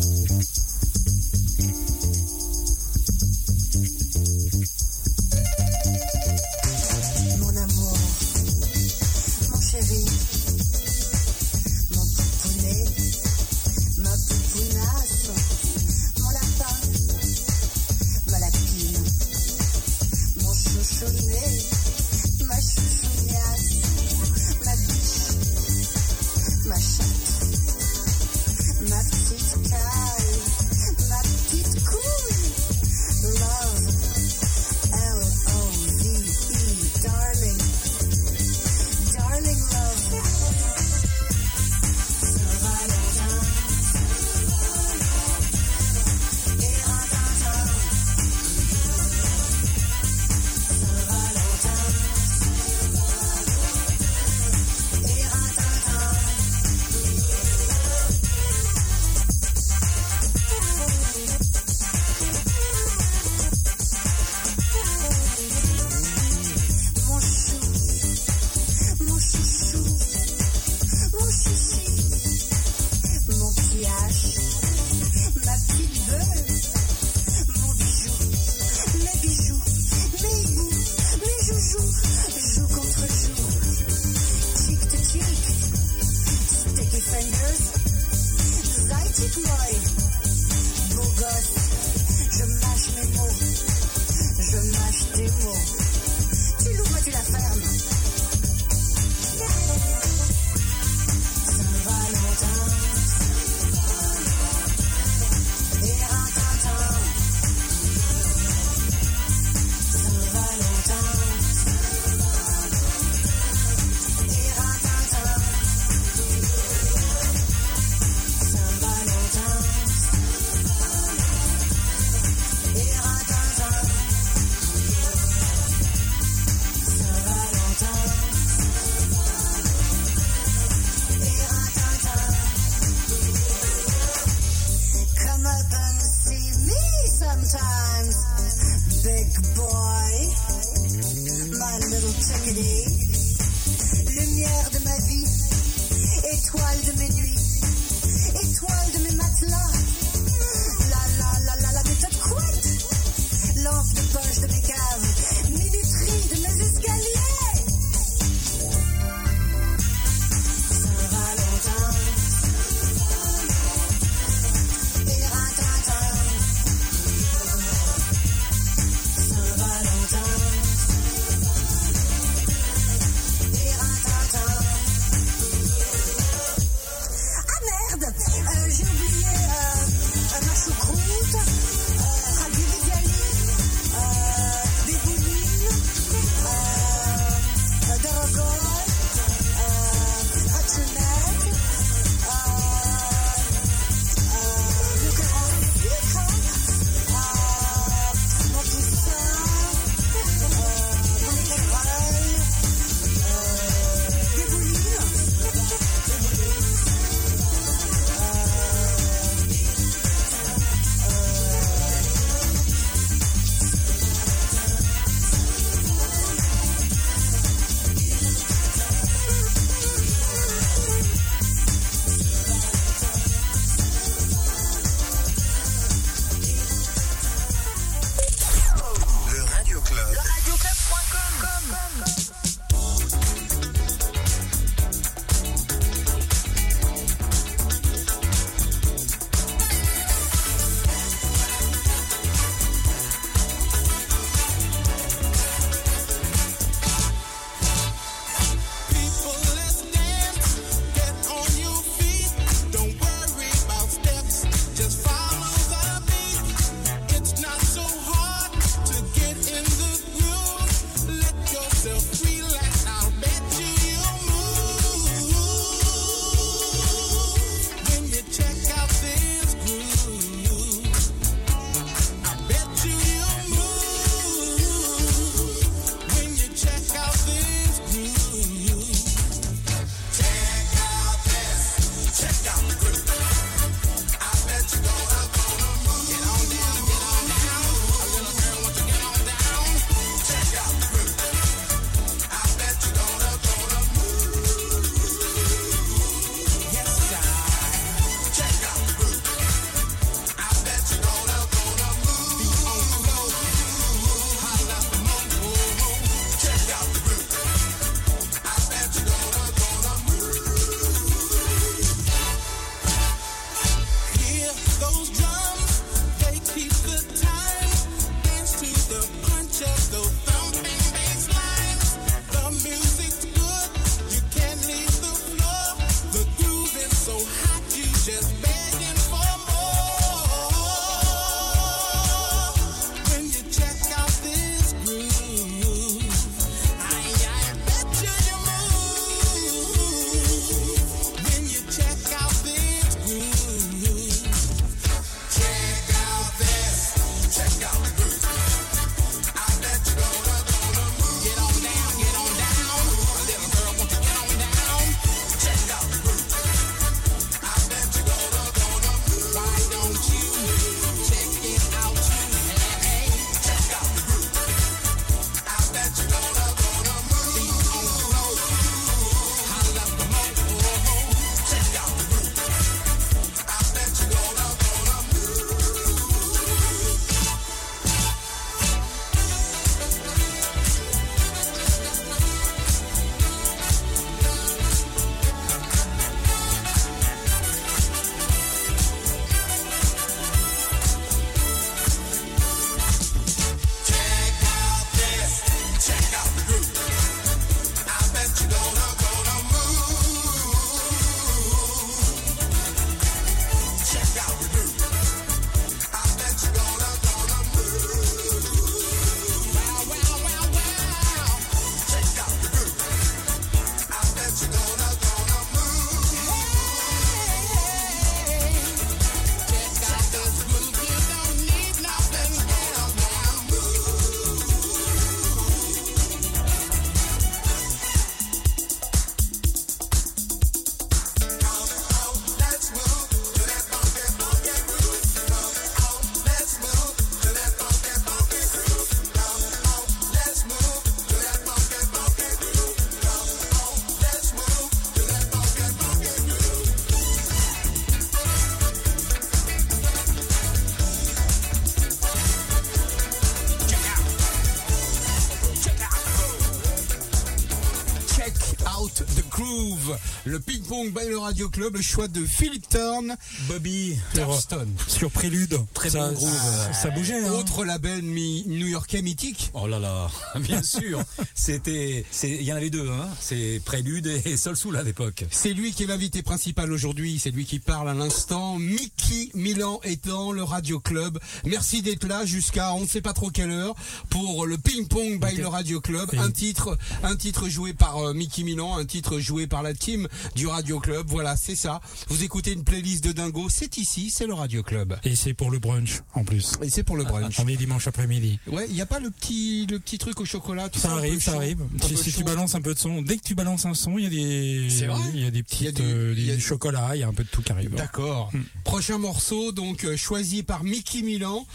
By le Radio Club, le choix de Philip Turn. Bobby Thurston. sur Prélude. Très ça, bon groove. ça, ça bougeait. hein. Autre label new-yorkais mythique. Oh là là, *laughs* bien sûr. C'était, il y en avait deux, hein. C'est Prélude et Sol Soul à l'époque. C'est lui qui est l'invité principal aujourd'hui, c'est lui qui parle à l'instant. Mickey Milan est dans le Radio Club. Merci d'être là jusqu'à on ne sait pas trop quelle heure pour le ping pong by le Radio Club. Un titre, un titre joué par euh, Mickey Milan, un titre joué par la team du Radio Club. Voilà, c'est ça. Vous écoutez une playlist de dingo, c'est ici, c'est le Radio Club. Et c'est pour le brunch en plus. Et c'est pour le brunch. On est dimanche après-midi. Ouais, il y a pas le petit, le petit truc au chocolat. tout Ça arrive, ça chaud, arrive. Si, tu balances un peu de son, dès que tu balances un son, il y a des, il y a des du- euh, il y a des du- chocolats, il y a un peu de tout qui arrive. D'accord. Prochain morceau, donc euh, choisi par Mickey Milan.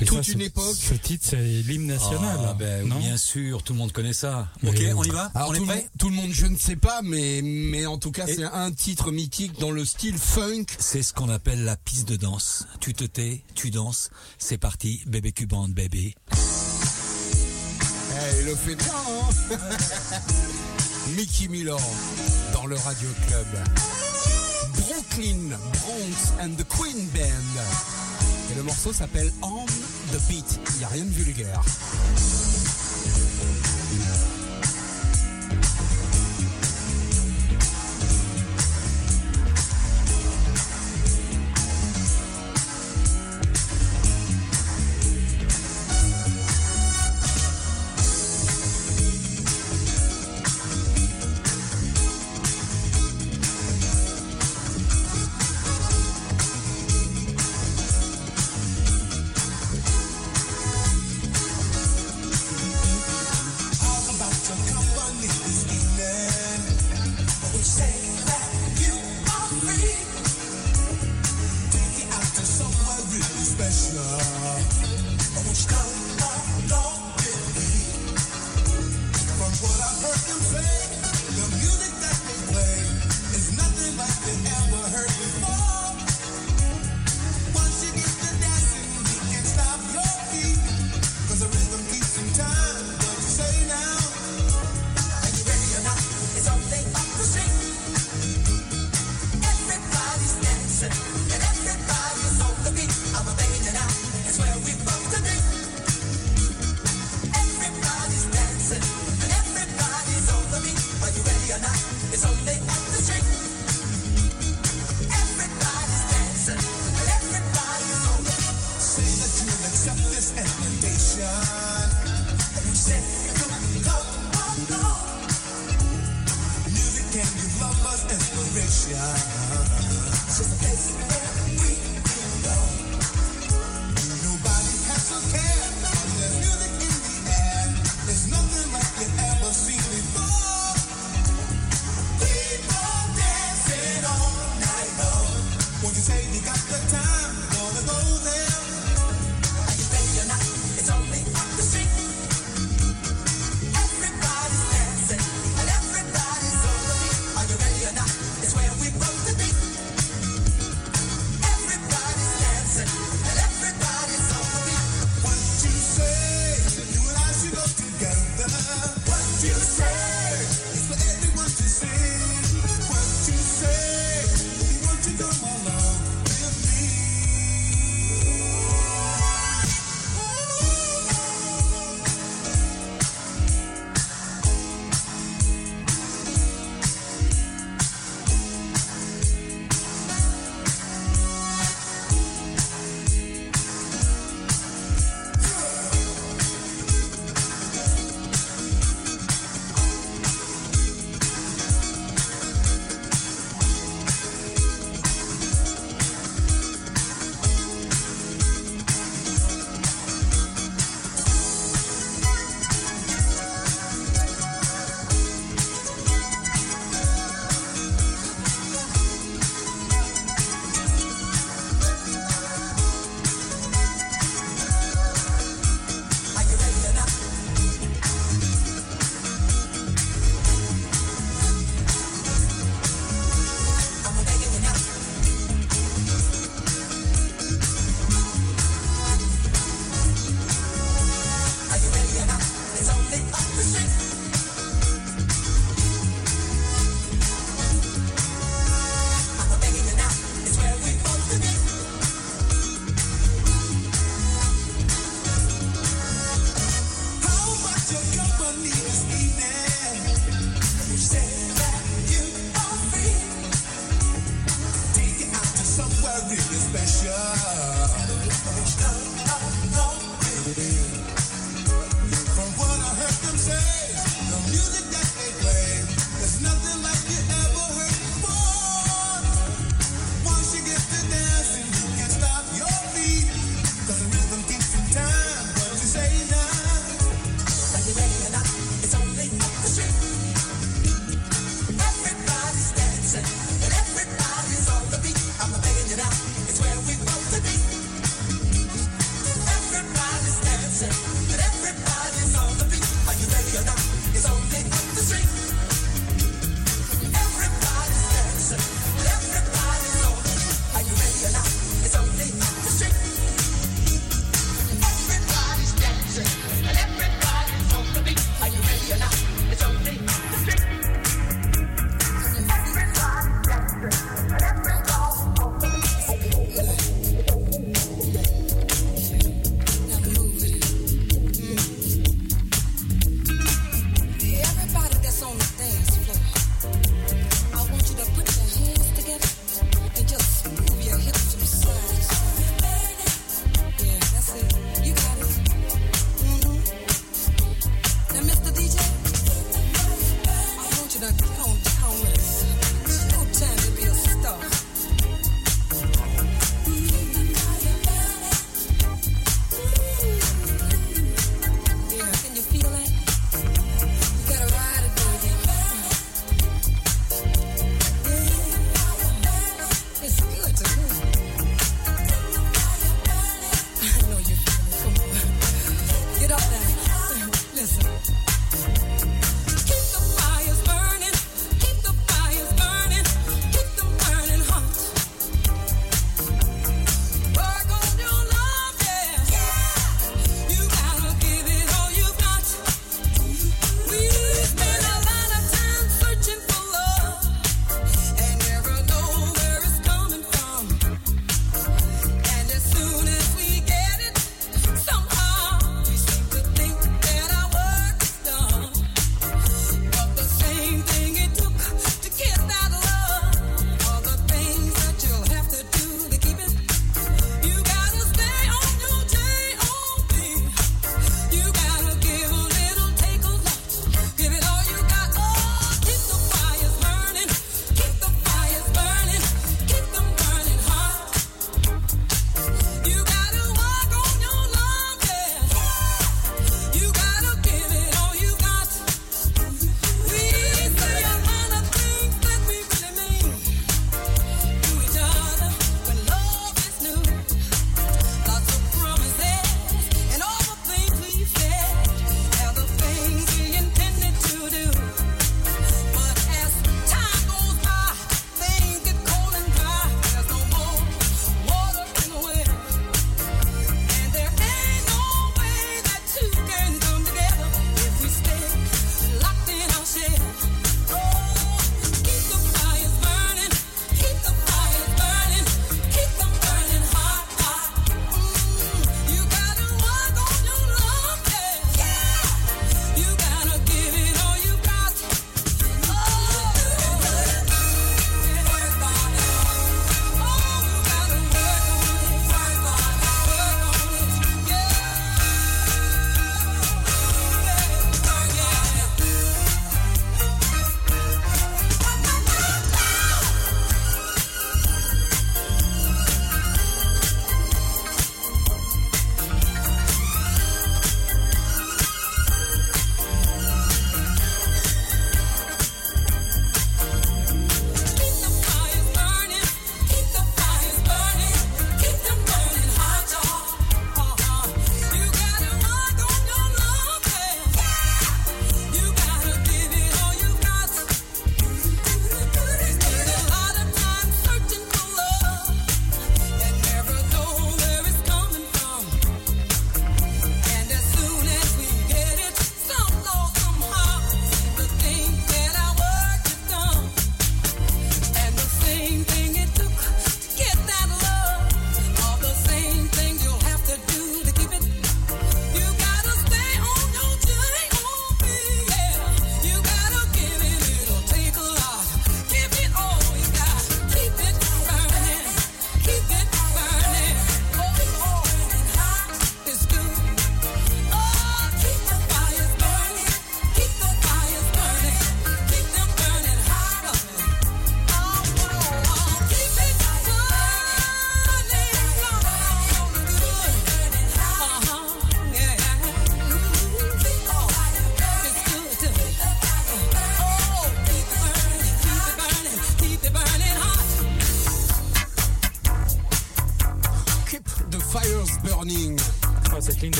Et Toute ça, une époque. Ce titre, c'est l'hymne national. Ah, ben, non bien sûr, tout le monde connaît ça. Ok, oui. on y va Alors, On tout, est le prêt monde, tout le monde, je ne sais pas, mais, mais en tout cas, c'est un titre mythique dans le style funk. C'est ce qu'on appelle la piste de danse. Tu te tais, tu danses. C'est parti, bébé cuban, bébé. Eh, il le fait bien, hein *laughs* Mickey Milan dans le Radio Club. Brooklyn, Bronx and the Queen Band. Et le morceau s'appelle On Il n'y a rien de vulgaire. Bye.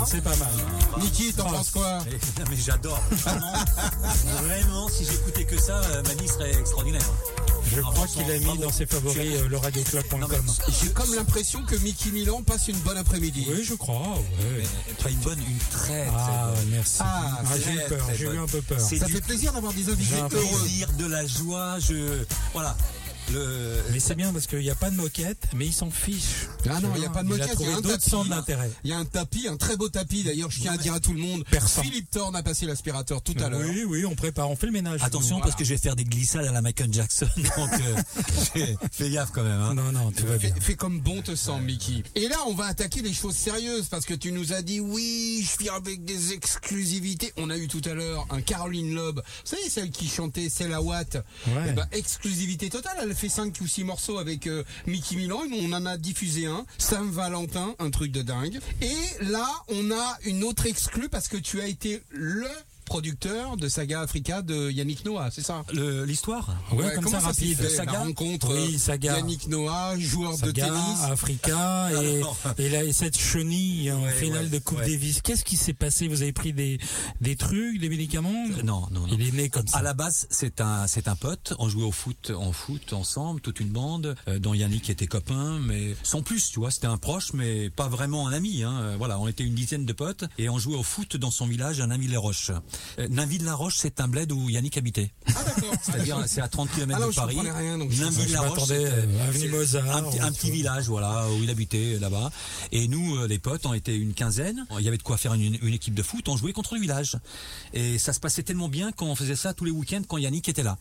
Mal, C'est pas mal. Mickey, t'en penses quoi Mais, mais j'adore. Vraiment, *laughs* Vraiment, si j'écoutais que ça, euh, ma vie serait extraordinaire. Je crois qu'il a mis dans ses favoris euh, le radioclub.com. J'ai comme l'impression que Mickey Milan passe une bonne après-midi. Oui, je crois. ouais. Mais Pas une bonne, une très, très Ah, bonne. merci. Ah, Ah, j'ai eu peur, j'ai eu un peu peur. C'est Ça du fait plaisir d'avoir des invités J'ai un heureux. plaisir, de la joie, je... Voilà. Le... Mais c'est bien parce qu'il n'y a pas de moquette, mais il s'en fiche. Ah non, il n'y a pas de moquette, il y a un tapis. centres d'intérêt. Il y a un tapis, un très beau tapis d'ailleurs, je tiens à dire à tout le monde. Persan. Philippe Thorne a passé l'aspirateur tout à l'heure. Oui, oui, on prépare, on fait le ménage. Attention nous. parce que je vais faire des glissades à la Michael Jackson, *laughs* donc euh, fais, gaffe quand même. Hein. Non, non, tout va bien. Fais, fais comme bon te semble, Mickey. Et là, on va attaquer les choses sérieuses parce que tu nous as dit oui, je viens avec des exclusivités. On a eu tout à l'heure un Caroline Loeb. Vous savez, celle qui chantait C'est la Watt. Ouais. Eh ben, exclusivité totale. Elle fait 5 ou 6 morceaux avec euh, Mickey Milan. Et on en a diffusé Saint-Valentin, un truc de dingue. Et là, on a une autre exclue parce que tu as été le producteur de Saga Africa de Yannick Noah, c'est ça? Le- L'histoire? Ouais, Ouais, comme ça, rapide. fait, Saga la rencontre Oui, euh, Saga. Yannick Noah, joueur de Saga, tennis. Africa *laughs* et, et, là, et cette chenille en Ouais, finale de Coupe. Davis. Qu'est-ce qui s'est passé? Vous avez pris des, des trucs, des médicaments? Euh, Non, non, non. Il est né comme ça. À la base, c'est un, c'est un pote. On jouait au foot, en foot ensemble, toute une bande, euh, dont Yannick était copain, mais sans plus, tu vois. C'était un proche, mais pas vraiment un ami. Hein. Euh, Voilà, on était une dizaine de potes et on jouait au foot dans son village à Nainville-les-Roches. Euh, Nainville-la-Roche, c'est un bled où Yannick habitait. Ah d'accord. *laughs* C'est-à-dire, c'est à 30 km Ah de Paris. Nainville-la-Roche, euh, c'est Mozart, un, petit- un ou- petit village, voilà, où il habitait là-bas. Et nous, euh, les potes, on était une quinzaine. Il y avait de quoi faire une, une équipe de foot. On jouait contre le village. Et ça se passait tellement bien qu'on faisait ça tous les week-ends quand Yannick était là.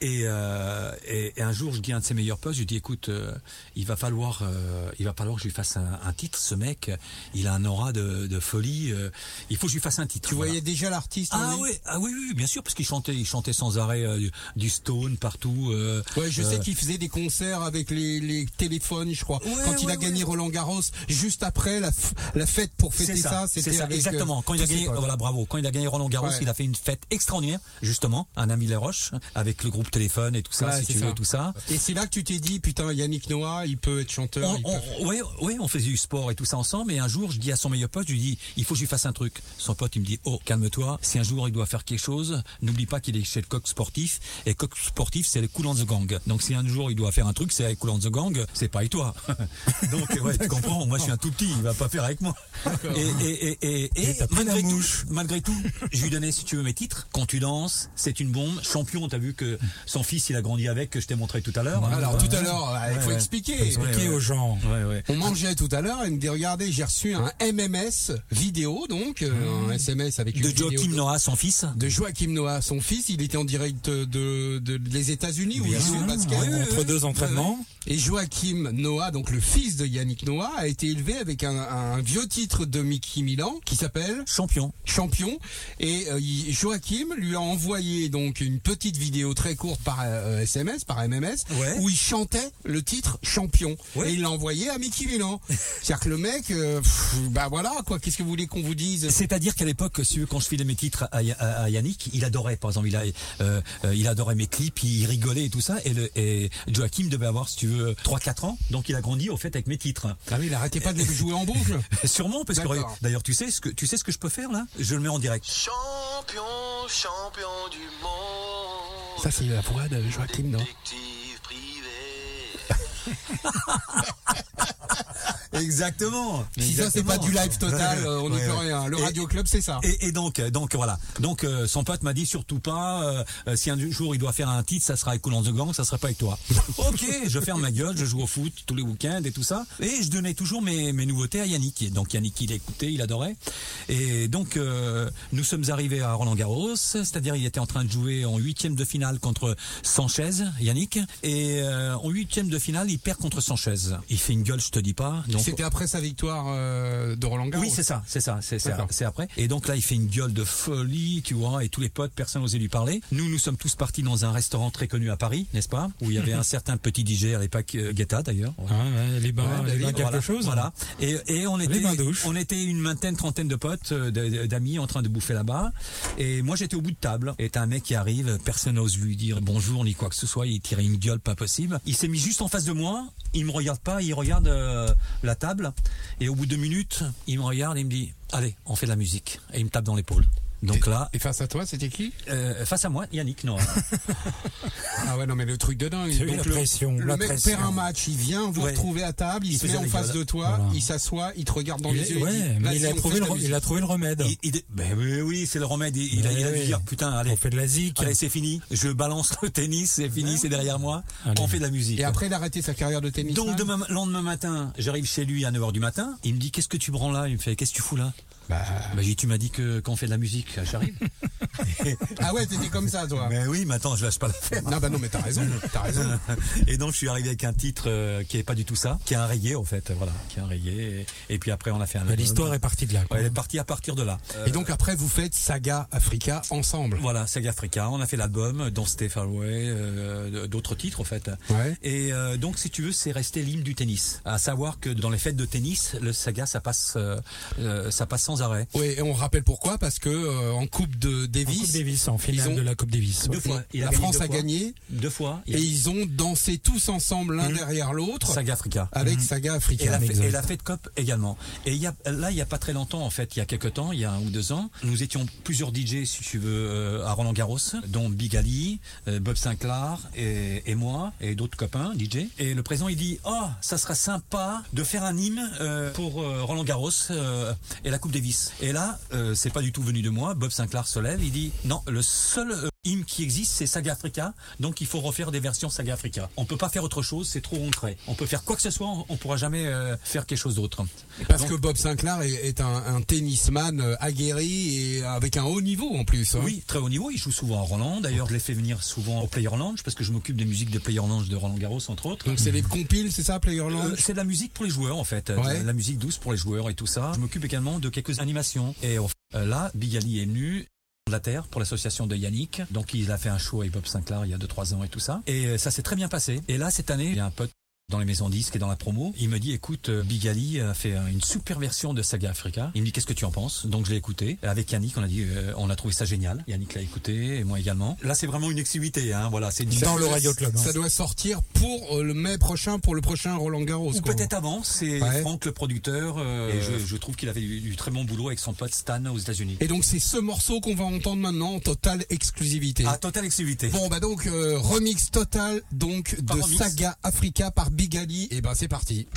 Et, euh, et, et un jour, je dis à un de ses meilleurs potes, je lui dis, écoute, euh, il va falloir, euh, il va falloir que je lui fasse un, un titre. Ce mec, il a un aura de, de folie. euh, il faut que je lui fasse un titre. Tu voilà. voyais déjà l'artiste Ah lui oui, ah oui, oui, bien sûr, parce qu'il chantait, il chantait sans arrêt euh, du, Stone partout. euh, Ouais, je sais qu'il faisait des concerts avec les, les téléphones, je crois. Ouais, Quand il a gagné ouais. Roland Garros, juste après la, fête pour fêter ça, c'était ça, avec, exactement. Quand il a gagné, voilà, bravo. Quand il a gagné Roland Garros, il a fait une fête extraordinaire, justement, à Namille-les-Roches, avec le groupe Téléphone et tout ça, Ouais, si c'est tu ça. veux, tout ça. Et c'est là que tu t'es dit, putain, Yannick Noah, il peut être chanteur. On, il peut- on- ouais, ouais, on faisait du sport et tout ça ensemble. Et un jour, je dis à son meilleur pote, je lui dis, il faut que je lui fasse un truc. Son pote, il me dit, oh, calme-toi. Si un jour il doit faire quelque chose, n'oublie pas qu'il est chez le coq sportif. Et coq sportif, c'est les Cool on the Gang. Donc si un jour il doit faire un truc, c'est avec Cool on the Gang. C'est pas avec toi. *laughs* Donc ouais, tu comprends. Moi, je suis un tout petit. Il va pas faire avec moi. Et, et, et, et, et Et malgré tout, malgré tout, je lui donnais, si tu veux, mes titres. Quand tu danses, c'est une bombe. Champion, t'as vu que son fils, il a grandi avec, que je t'ai montré tout à l'heure. Alors Ouais. tout à l'heure, euh, il faut ouais. expliquer. Expliquez aux gens. Ouais, ouais. On mangeait tout à l'heure, il me dit regardez, j'ai reçu un MMS vidéo, donc euh, un SMS avec une De vidéo Joachim Noah, son fils. de Joachim Noah, son fils, il était en direct de, de, des États-Unis où il joue au sûr, basket. ouais, entre deux entraînements. Et Joachim Noah, donc le fils de Yannick Noah, a été élevé avec un, un vieux titre de Mickey Milan qui s'appelle Champion. Champion. Et euh, Joachim lui a envoyé donc une petite vidéo très courte par euh, SMS, par MMS, Ouais. où il chantait le titre Champion. Ouais. Et il l'a envoyé à Mickey Milan. *laughs* C'est-à-dire que le mec, euh, pff, bah voilà quoi. Qu'est-ce que vous voulez qu'on vous dise? C'est-à-dire qu'à l'époque, quand je filais mes titres à, Ya- à- à Yannick, il adorait, par exemple, il, a, euh, euh, il adorait mes clips, il rigolait et tout ça. Et, le, et Joachim devait avoir, si tu veux, 3-4 ans. Donc il a grandi au fait avec mes titres. Ah oui, il arrêtait pas de les jouer en boucle. *laughs* Sûrement, parce que D'accord. d'ailleurs, tu sais ce que tu sais ce que je peux faire là? Je le mets en direct. Champion, champion du monde. Ça c'est la voix de Joachim, non? *laughs* Exactement. Si ça c'est pas du live total, euh, on n'y Ouais, peut ouais. rien. Le Et- Radio Club c'est ça. Et, et donc, euh, donc voilà. Donc euh, son pote m'a dit surtout pas. euh, si un jour il doit faire un titre, ça sera avec Cool on the Gang, ça sera pas avec toi. *laughs* ok, je ferme ma gueule, je joue au foot tous les week-ends et tout ça. Et je donnais toujours mes, mes nouveautés à Yannick. Donc Yannick il écoutait, il adorait. Et donc euh, nous sommes arrivés à Roland Garros, c'est-à-dire il était en train de jouer en huitième de finale contre Sanchez, Yannick. Et en huitième de finale, il perd contre Sanchez. Il fait une gueule, je te dis pas. Donc C'était après sa victoire euh, de Roland Garros. Oui, c'est ça, c'est ça, c'est c'est après. Et donc là, il fait une gueule de folie, tu vois, et tous les potes, personne n'osait lui parler. Nous, nous sommes tous partis dans un restaurant très connu à Paris, n'est-ce pas, où il y avait *laughs* un certain petit à l'époque, euh, Guetta d'ailleurs. Ah, ouais, les bains, Ouais, les bains quelque voilà, chose. Voilà. Et, et on était, on était une vingtaine, trentaine de potes, euh, d'amis en train de bouffer là-bas. Et moi, j'étais au bout de table. Et t'as un mec qui arrive, personne n'ose lui dire bonjour ni quoi que ce soit. Il tirait une gueule pas possible. Il s'est mis juste en face de moi. Il me regarde pas, il regarde euh, la table. Et au bout de deux minutes, il me regarde et il me dit allez, on fait de la musique. Et il me tape dans l'épaule. Donc là, Et face à toi, c'était qui euh, face à moi, Yannick Noah. *laughs* Ah ouais, non, mais le truc de dingue. Donc, la le, pression, le la mec pression. perd un match, il vient vous Ouais. retrouver à table, il, Il se met en face de toi, Voilà. il s'assoit, il te regarde dans Il les est- yeux. ouais, il dit, mais il a trouvé le, il a trouvé le remède. ben oui, oui, c'est le remède. Il, a, il a dû dire putain, allez, On fait de la zik. Allez, c'est fini. Je balance le tennis, c'est fini, c'est derrière moi. Allez. On fait de la musique. Et après, il a arrêté sa carrière de tennis. Donc, demain, lendemain matin, j'arrive chez lui à 9h du matin. Il me dit, qu'est-ce que tu prends là? Il me fait, qu'est-ce que tu fous là? Bah, Bah, tu m'as dit que quand on fait de la musique, j'arrive. *laughs* Ah ouais, t'étais comme ça, toi. Mais oui, mais attends, je lâche pas l'affaire. Non, bah non, mais t'as raison, t'as raison. *laughs* Et donc je suis arrivé avec un titre euh, qui est pas du tout ça, qui est un reggae en fait, voilà, qui est un reggae. Et, et puis après on a fait un. L'histoire est partie de là. Ouais, elle est partie à partir de là. Et donc après, vous faites Saga Africa ensemble. Voilà, Saga Africa, on a fait l'album, dont Stay Far Away, euh, d'autres titres en fait. Ouais. Et euh, donc si tu veux, c'est resté l'hymne du tennis. À savoir que dans les fêtes de tennis, le Saga ça passe, euh, ça passe sans arrêt. Oui, et on rappelle pourquoi, parce que euh, en Coupe de En Davis, Coupe Davis, en finale ils ont- de la Coupe Davis. Deux fois. La France deux a fois. gagné Deux fois. Il et ils ont dansé tous ensemble l'un derrière l'autre Saga Africa. avec Saga Et Africa. la, fête, exact. et la fête COP également. Et il y a, là, il y a pas très longtemps, en fait, il y a quelques temps, il y a un ou deux ans, nous étions plusieurs DJ, si tu veux, euh, à Roland Garros, dont Big Ali, euh, Bob Sinclair et, et moi, et d'autres copains DJ. Et le président, il dit, oh, ça sera sympa de faire un hymne euh, pour euh, Roland Garros euh, et la Coupe Davis. Et là, euh, c'est pas du tout venu de moi. Bob Sinclair se lève, il dit, non, le seul euh, hymne qui existe, c'est Saga Africa, donc il faut refaire des versions Saga Africa. On peut pas faire autre chose, c'est trop concret. On peut faire quoi que ce soit, on pourra jamais euh, faire quelque chose d'autre. Parce Donc- que Bob Sinclair est, est un, un tennisman euh, aguerri et avec un haut niveau en plus. hein. Oui, très haut niveau. Il joue souvent à Roland. D'ailleurs, je l'ai fait venir souvent au Player Lounge parce que je m'occupe des musiques de Player Lounge de Roland Garros, entre autres. Donc c'est les compiles, c'est ça, Player Lounge Euh, c'est de la musique pour les joueurs en fait, Ouais. de la musique douce pour les joueurs et tout ça. Je m'occupe également de quelques animations. Et euh, là, Big Ali est venu de la Terre pour l'association de Yannick. Donc il a fait un show avec Bob Sinclair il y a 2-3 ans et tout ça. Et euh, ça s'est très bien passé. Et là, cette année, il y a un pote dans les maisons disques et dans la promo, il me dit écoute euh, Big Ali a fait euh, une super version de Saga Africa. Il me dit qu'est-ce que tu en penses? Donc je l'ai écouté avec Yannick, on a dit euh, on a trouvé ça génial. Yannick l'a écouté et moi également. Là, c'est vraiment une exclusivité hein, voilà, c'est une Dans le Radio Club. hein. Ça doit sortir pour euh, le mai prochain, pour le prochain Roland Garros. Ou peut-être avant, c'est Ouais. Franck le producteur. euh, et je, je trouve qu'il avait du, du très bon boulot avec son pote Stan aux États-Unis. Et donc c'est ce morceau qu'on va entendre maintenant en totale exclusivité. Ah, totale exclusivité. Bon bah donc euh, remix total donc de remix. Saga Africa par Big Ali. Et ben c'est parti.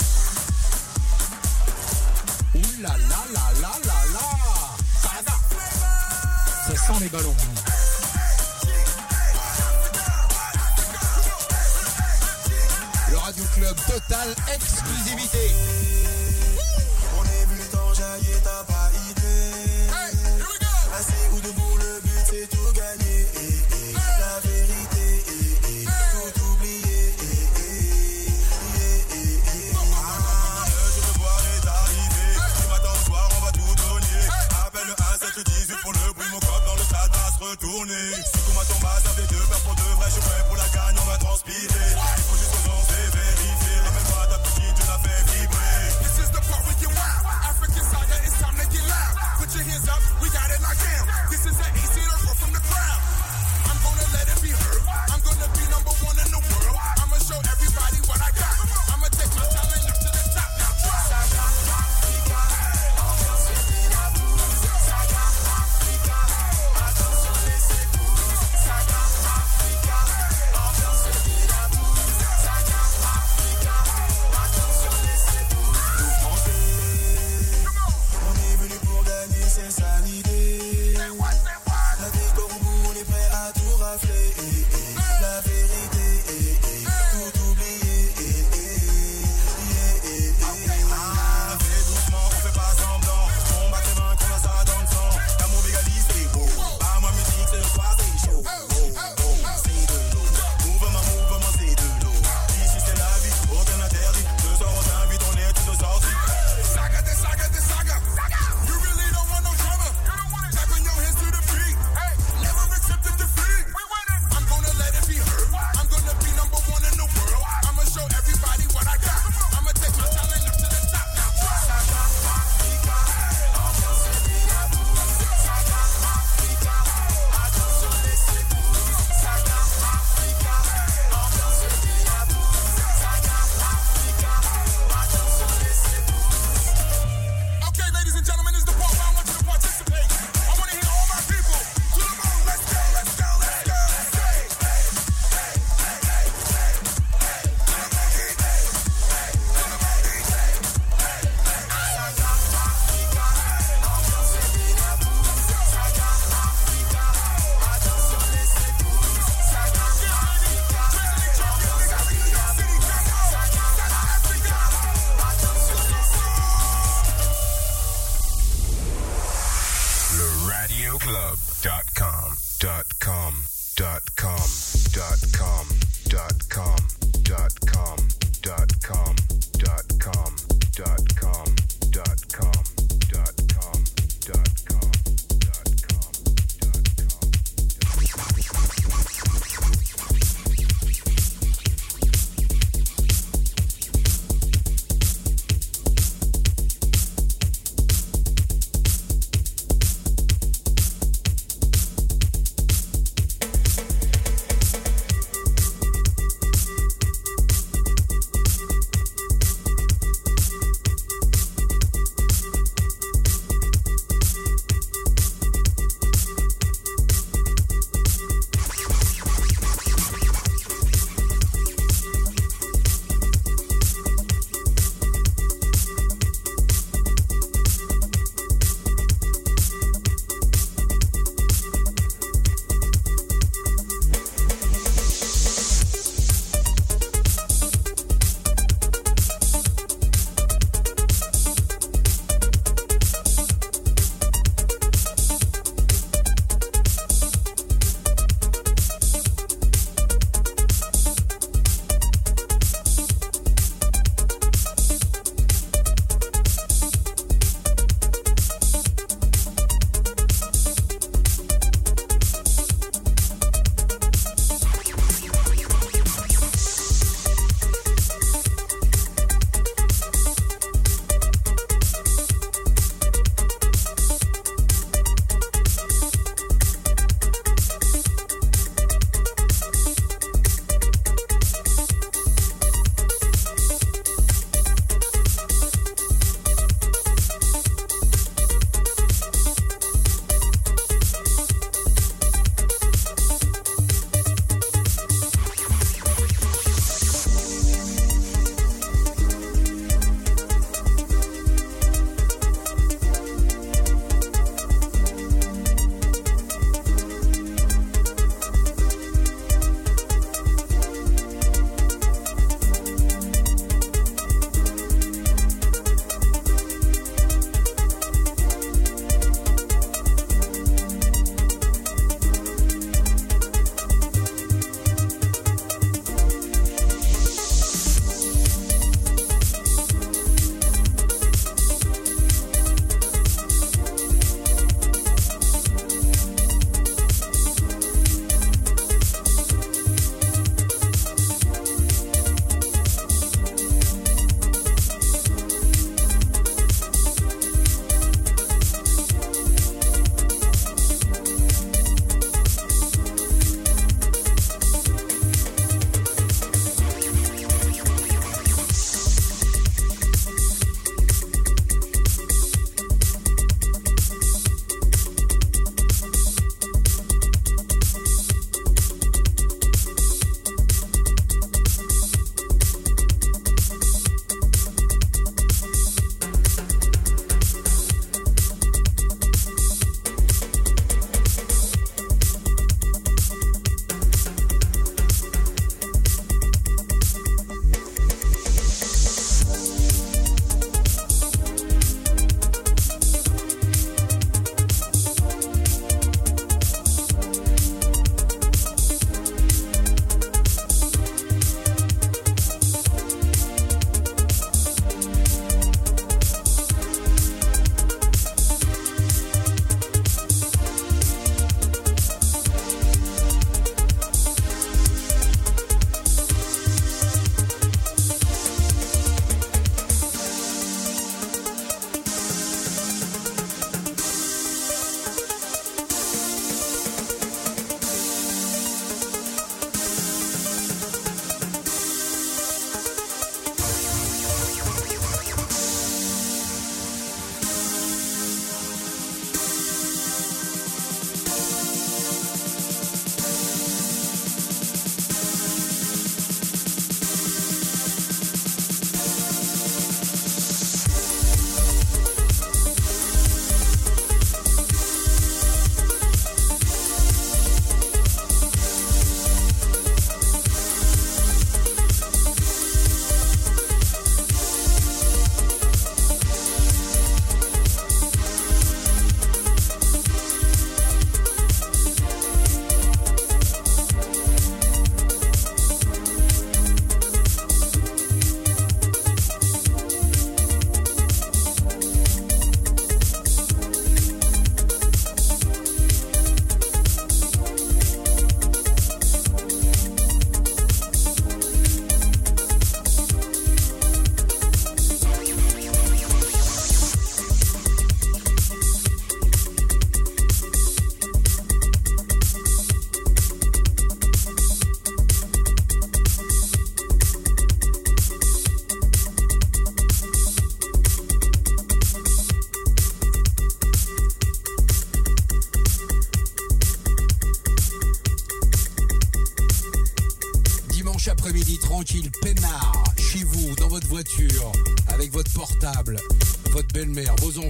Ouh là là là là là là Ça sent les ballons. Le Radio Club total exclusivité. Retourner. Si qu'on ton bas, ça fait deux paires pour deux vrais. Je prêt pour la gagne, on va transpirer. Il faut juste oser vérifier. Ramène-moi ta petite, je la fais vibrer. This is the part we get wild. African saga, it's time to get loud. Put your hands up, we got it locked down. This is tranquille,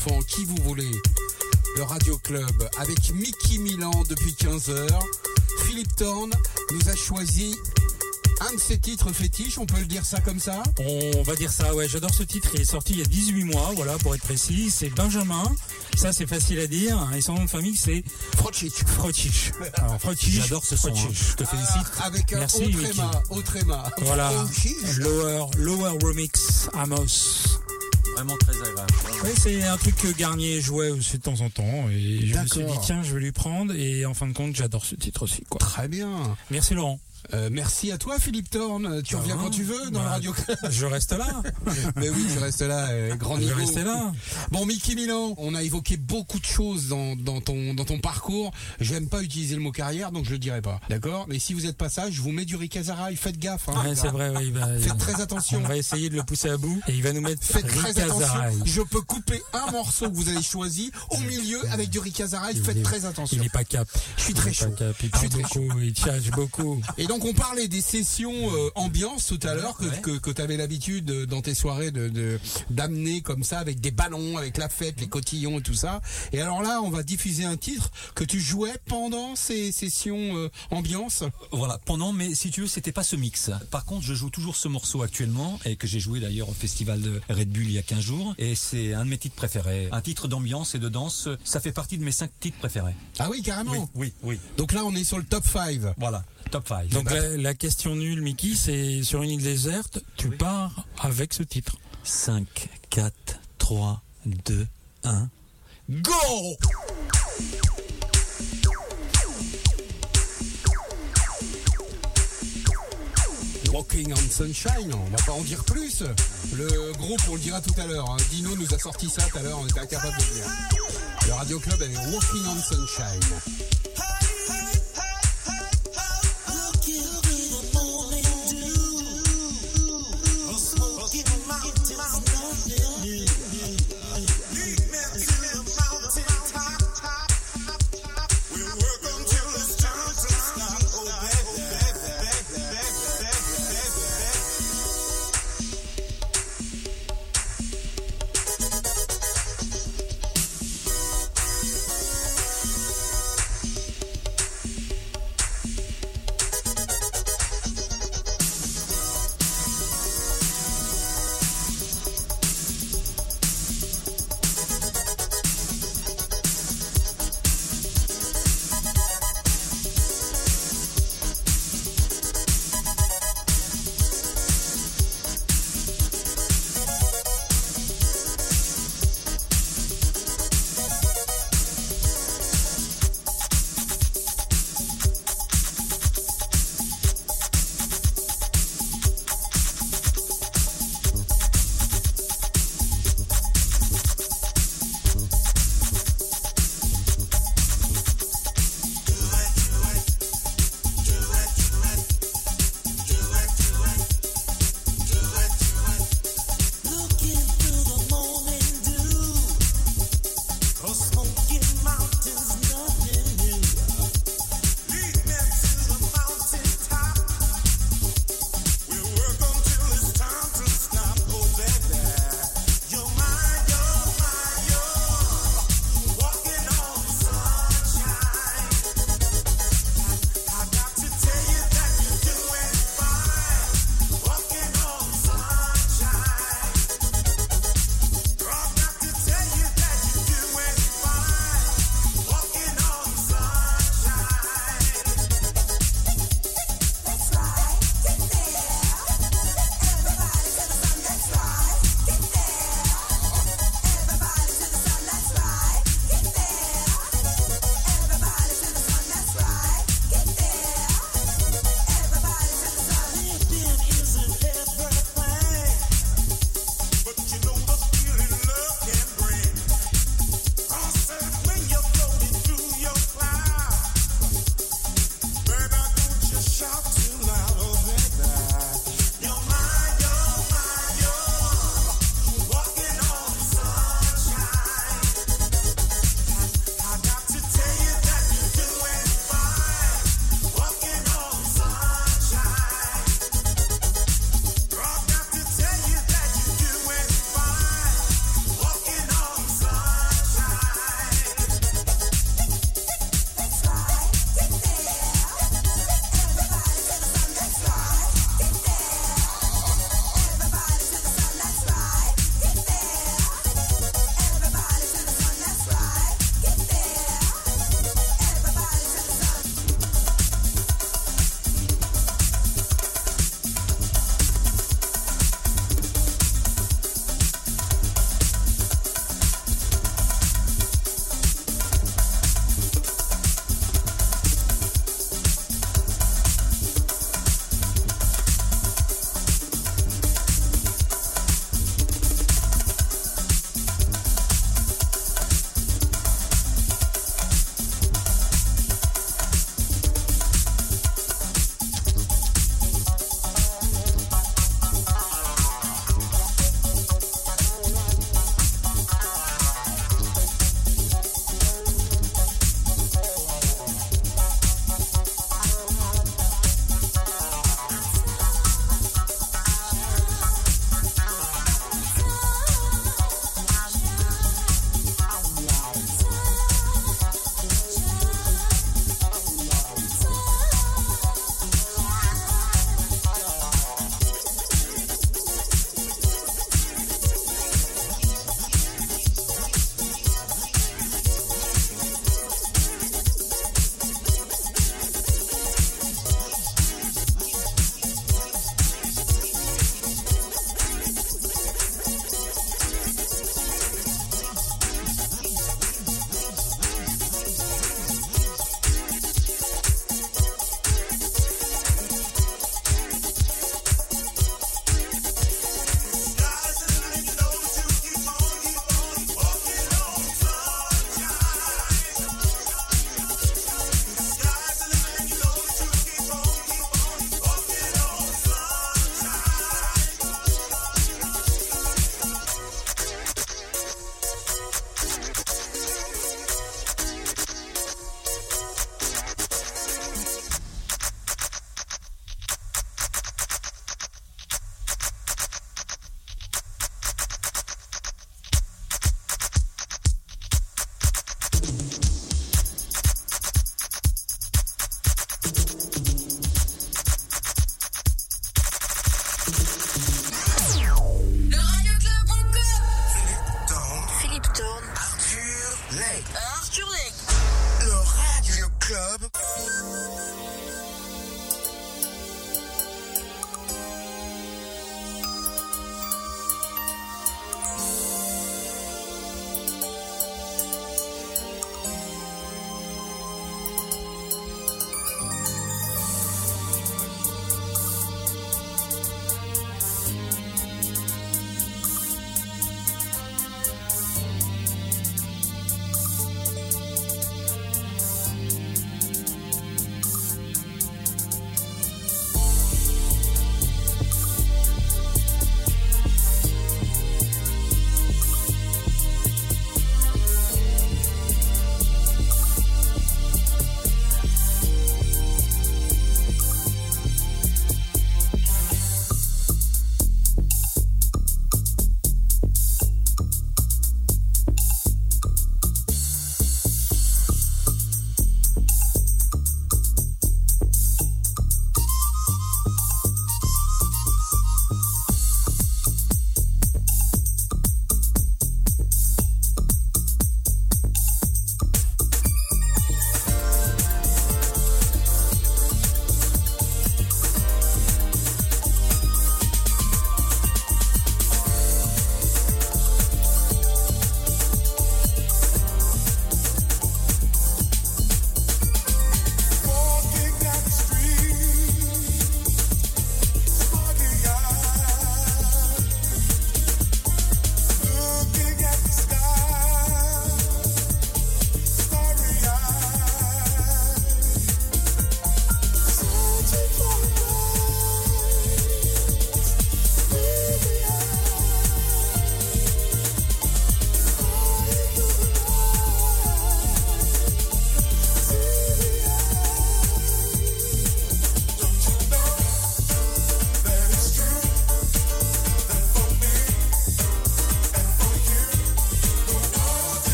enfants, qui vous voulez. Le Radio Club avec Mickey Milan depuis 15 heures. Philippe Thorne nous a choisi un de ses titres fétiches, on peut le dire ça comme ça? On va dire ça, ouais, j'adore ce titre, il est sorti il y a 18 mois, voilà, pour être précis, c'est Benjamin, ça c'est facile à dire, hein, et son nom de famille c'est Frotchich. Frotchich. *laughs* Alors Frotchich, J'adore ce son, hein. Je te félicite. Avec un Merci. Voilà. Lower, Lower Remix Amos. C'est un truc que Garnier jouait aussi de temps en temps, et je me suis dit tiens, je vais lui prendre, et en fin de compte, j'adore ce titre aussi, quoi. Très bien. Merci Laurent. Euh, merci à toi Philippe Thorne. Tu reviens quand tu veux dans le bah, Radio Club. Je reste là. *laughs* *laughs* Mais oui, tu restes là, euh, grand Je niveau. vais rester là. Bon, Mickey Milan, on a évoqué beaucoup de choses dans, dans ton, dans ton parcours. J'aime pas utiliser le mot carrière, donc je le dirai pas. D'accord? Mais si vous êtes pas ça, je vous mets du Ricazaraï. Faites gaffe. Hein. Ouais, c'est vrai, ouais, il va- Faites très attention. On va essayer de le pousser à bout, et il va nous mettre Faites très attention. Je peux couper un morceau que vous avez choisi au milieu avec du Ricazaraï. Il Faites est- très attention. Il est pas cap. Je suis Il très chaud. cap. Il Je parle très beaucoup, il charge beaucoup. Et donc on parlait des sessions euh, ambiance tout à l'heure que, Ouais. que, que tu avais l'habitude euh, dans tes soirées de de- d'amener comme ça avec des ballons, avec la fête, les cotillons et tout ça. Et alors là, on va diffuser un titre que tu jouais pendant ces sessions euh, ambiance. Voilà, pendant, mais si tu veux, c'était pas ce mix. Par contre, je joue toujours ce morceau actuellement et que j'ai joué d'ailleurs au festival de Red Bull il y a 15 jours. Et c'est un de mes titres préférés. Un titre d'ambiance et de danse, ça fait partie de mes 5 titres préférés. Ah oui, carrément. oui, oui. Donc là, on est sur le top 5. Voilà, top 5. Donc la, la question nulle, Mickey, c'est sur une île déserte, tu pars avec ce titre. 5, 4, 3, 2, 1. Go Walking on Sunshine, on va pas en dire plus. Le groupe, on le dira tout à l'heure. hein. Dino nous a sorti ça tout à l'heure, on était incapable de le dire. Le Radio Club est Walking on Sunshine.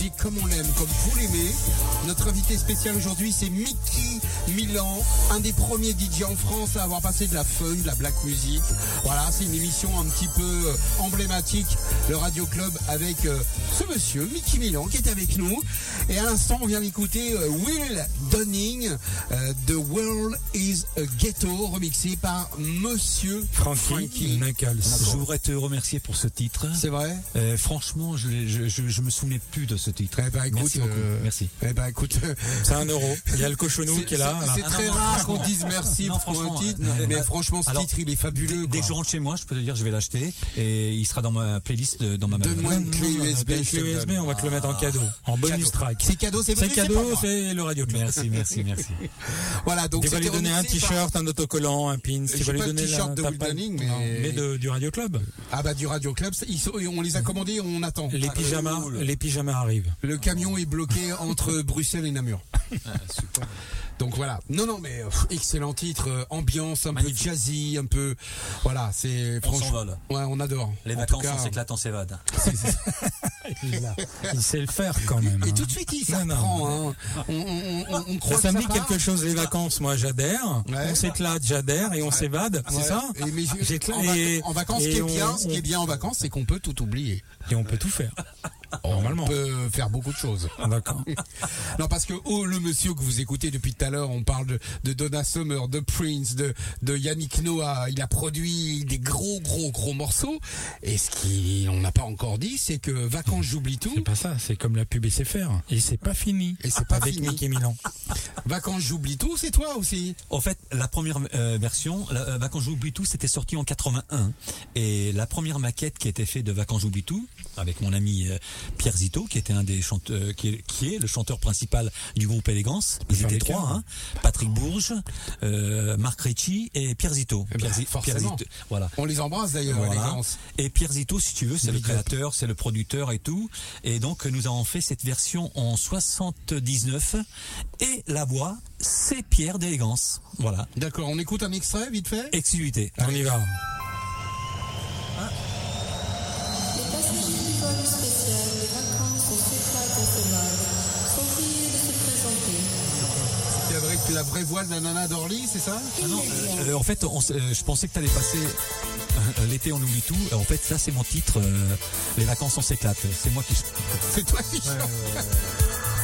Musique comme on l'aime, comme vous l'aimez. Notre invité spécial aujourd'hui, c'est Mickey Milan, un des premiers DJ en France à avoir passé de la fun, de la black music. Voilà, c'est une émission un petit peu euh, emblématique, le Radio Club, avec euh, ce monsieur, Mickey Milan, qui est avec nous. Et à l'instant, on vient d'écouter euh, Will Dunning, The World is a Ghetto, remixé par Monsieur Frankie Knuckles. Je voudrais te remercier pour ce titre. C'est vrai? Euh, franchement, je, je, je me souvenais plus de ce titre. Eh ben, écoute, merci euh, Merci. Eh ben écoute, C'est un euro. Il y a le cochonou qui est là. c'est- Ah très non, rare qu'on dise merci Non, pour un franchement, titre, euh, mais euh, franchement ce alors, titre il est fabuleux. Dès que je rentre chez moi, je peux te dire, je vais l'acheter et il sera dans ma playlist, de- dans ma Donne-moi une clé USB. une clé USB, on va te le mettre en cadeau, en bonus track. C'est cadeau, c'est cadeau, c'est le Radio Club. Merci, merci, merci. Voilà, donc Tu vas lui donner un t-shirt, un autocollant, un pin. Tu vas lui donner t-shirt de mais- du Radio Club. Ah bah du Radio Club, on les a commandés, on attend. Les Ah, pyjamas, les pyjamas arrivent. Le camion est bloqué entre *laughs* Bruxelles et Namur. Ah, Donc voilà. Non, non, mais pff, excellent titre, euh, ambiance un Magnifique. peu jazzy, un peu. Voilà, c'est On franchement. s'envole. Ouais, on adore. Les En vacances, tout cas, on s'éclate, on s'évade. Il, a- il sait le faire quand même. Et hein. tout de suite, il Non, non. s'apprend. Hein. On, on, on, on croit Ça, ça que me dit part. quelque chose, les vacances, moi j'adhère. Ouais. On s'éclate, j'adère et on s'évade, c'est Ouais. ça Et mais je- J'éclate- en, vac- et- en vacances, ce et qui est on- bien, ce qui est bien en vacances, c'est qu'on peut tout oublier. Et on peut tout faire. *laughs* Normalement. On peut faire beaucoup de choses. Ah, D'accord. *laughs* Non, parce que oh, le monsieur que vous écoutez depuis tout à l'heure, on parle de, de Donna Summer, de Prince, de, de Yannick Noah. Il a produit des gros, gros, gros morceaux. Et ce qu'on n'a pas encore dit, c'est que Vacances, j'oublie tout. C'est pas ça, c'est comme la pub SFR. Et c'est pas fini. Et c'est pas Avec fini. Mickey Milan. *laughs* Vacances, j'oublie tout, c'est toi aussi. En fait, la première euh, version, la, euh, Vacances j'oublie tout, c'était sorti en 81. Et la première maquette qui a été faite de Vacances j'oublie tout, avec mon ami euh, Pierre Zito, qui était un des chanteurs, qui est, qui est le chanteur principal du groupe Élégance. Ils étaient trois, hein. Patrick Bourges, euh, Marc Ricci et Pierre Zito. Eh ben, Pierre, forcément. Pierre Zito, voilà. On les embrasse d'ailleurs, Voilà. élégance. Et Pierre Zito, si tu veux, c'est le créateur, c'est le producteur et tout. Et donc, nous avons fait cette version en 79. Et la voix, c'est Pierre d'Élégance. Voilà. D'accord, on écoute un extrait vite fait? Exclusivité. On y va. Les passagers du vol spécial des vacances sont priés de se présenter. Avec la vraie voix de la nana d'Orly, c'est ça? Ah non, euh, en fait, on euh, je pensais que tu allais passer euh, l'été, on oublie tout. En fait, ça, c'est mon titre. euh, les vacances, on s'éclate. C'est moi qui. C'est toi qui chantes. Rio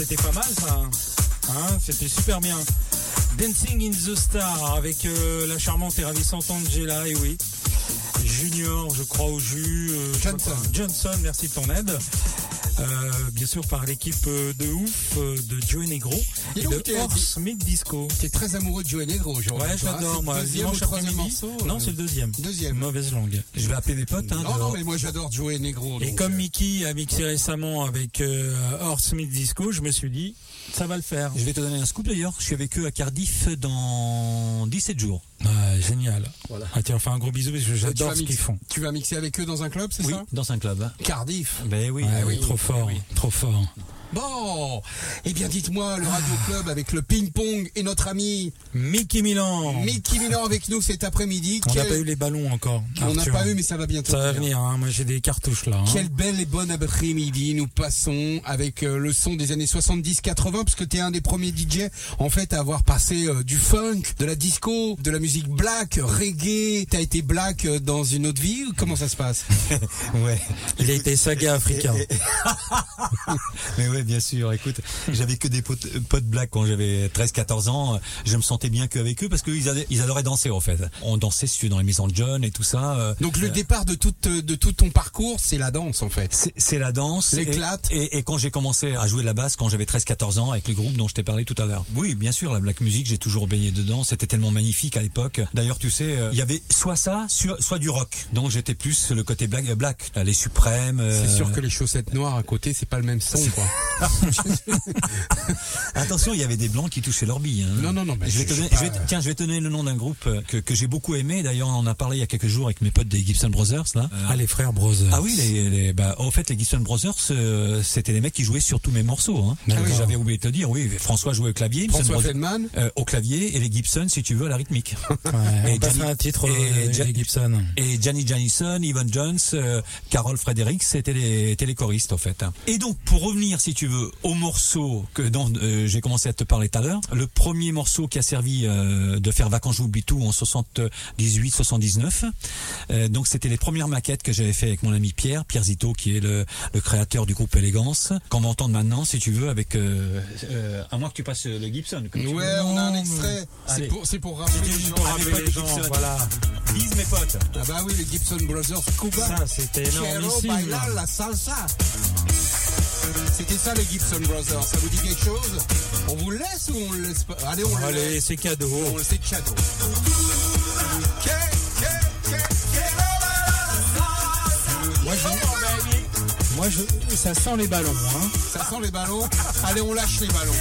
c'était pas mal ça. Hein, c'était super bien. Dancing in the Star avec euh, la charmante et ravissante Angela, et oui. Junior, je crois, au jus. euh, Johnson. Johnson, merci de ton aide. Euh, bien sûr par l'équipe de ouf de Joey Negro Et donc, de Horse Meat Disco. T'es très amoureux de Joey Negro aujourd'hui. Ouais, vois. j'adore moi. le Deuxième ou Dimanche après-midi. morceau Non, euh, c'est le deuxième. Deuxième. Mauvaise langue. Je vais appeler mes potes. Hein, Non, non, mais moi j'adore Joey Negro. Et comme euh, Mickey a mixé récemment avec euh, Horse Meat Disco, je me suis dit, ça va le faire. Je vais te donner un scoop d'ailleurs. Je suis avec eux à Cardiff dans 17 jours. Ah, génial. Voilà. Ah, tiens, on fait un gros bisou parce que j'adore ce qu'ils font. Tu vas mixer avec eux dans un club, c'est Oui, ça? dans un club. hein. Cardiff. Ben oui. Ah oui, trop fort, trop fort. Bon, eh bien dites-moi, le Radio Club avec le ping-pong et notre ami Mickey Milan. Mickey Milan avec nous cet après-midi. On n'a Quel- pas eu les ballons encore. On n'a pas eu, mais ça va bientôt. Ça va venir. hein. moi j'ai des cartouches là. hein. Quel bel et bon après-midi nous passons avec euh, le son des années 70-80 parce que t'es un des premiers DJ en fait à avoir passé euh, du funk, de la disco, de la musique black, reggae. T'as été black euh, dans une autre vie ou comment ça se passe? *laughs* Ouais. Il a été saga africain. *laughs* Mais ouais, bien sûr. Écoute, j'avais que des potes, euh, potes black quand j'avais 13-14 ans. Je me sentais bien qu'avec eux parce qu'ils ils adoraient danser en fait. On dansait si tu veux, dans les maisons de John et tout ça. euh, Donc le euh, départ de tout de tout ton parcours, c'est la danse en fait. c'est- la danse. L'éclate. Et, et, et quand j'ai commencé à jouer de la basse, quand j'avais 13-14 ans, avec le groupe dont je t'ai parlé tout à l'heure. Oui, bien sûr, la black music, j'ai toujours baigné dedans. C'était tellement magnifique à l'époque. D'ailleurs, tu sais, il y avait soit ça, soit, du rock. Donc j'étais plus le côté black. black. Les suprêmes. euh, C'est sûr que les chaussettes noires à côté, c'est pas le même son quoi. *laughs* *laughs* Attention, il y avait des blancs qui touchaient leur bille. hein. Non, non, non, mais je vais je- donner- je tiens, je vais te donner le nom d'un groupe euh, que, que j'ai beaucoup aimé. D'ailleurs, on en a parlé il y a quelques jours avec mes potes des Gibson Brothers. Là. Euh, Ah, les frères Brothers. ah oui, les, les- bah, en fait, les Gibson Brothers, euh, c'était les mecs qui jouaient sur tous mes morceaux. Hein. Oui, J'avais oublié de te dire, oui, François jouait au clavier, François Brothers- Feldman. euh, au clavier, et les Gibson, si tu veux, à la rythmique. *laughs* Ouais, Et on Gianni- un titre et Gibson. Et Gianni Janison, Ivan Jones, Carol Fredericks, c'était les, étaient les choristes en fait. Et donc pour revenir, si tu veux, au morceau que dont euh, j'ai commencé à te parler tout à l'heure, le premier morceau qui a servi euh, de faire Vacances j'oublie tout en 78-79. Euh, donc c'était les premières maquettes que j'avais fait avec mon ami Pierre, Pierre Zito, qui est le, le créateur du groupe Élégance, qu'on va entendre maintenant, si tu veux, avec euh, à moins que tu passes le Gibson. tu Ouais, veux. on a un extrait. C'est pour, pour rappeler les gens. Pour rappeler les gens, voilà. Bise mes potes. Ah bah oui, les Gibson Brothers Cuba. Ça, c'était énormissime. bailar la salsa. C'était ça les Gibson Brothers. Ça vous dit quelque chose On vous le laisse ou on le laisse pas Allez, on le Allez, laisse. c'est cadeau. On le c'est cadeau. Moi, je... Moi, je... ça sent les ballons. Hein. Ça sent les ballons. Allez, on lâche les ballons.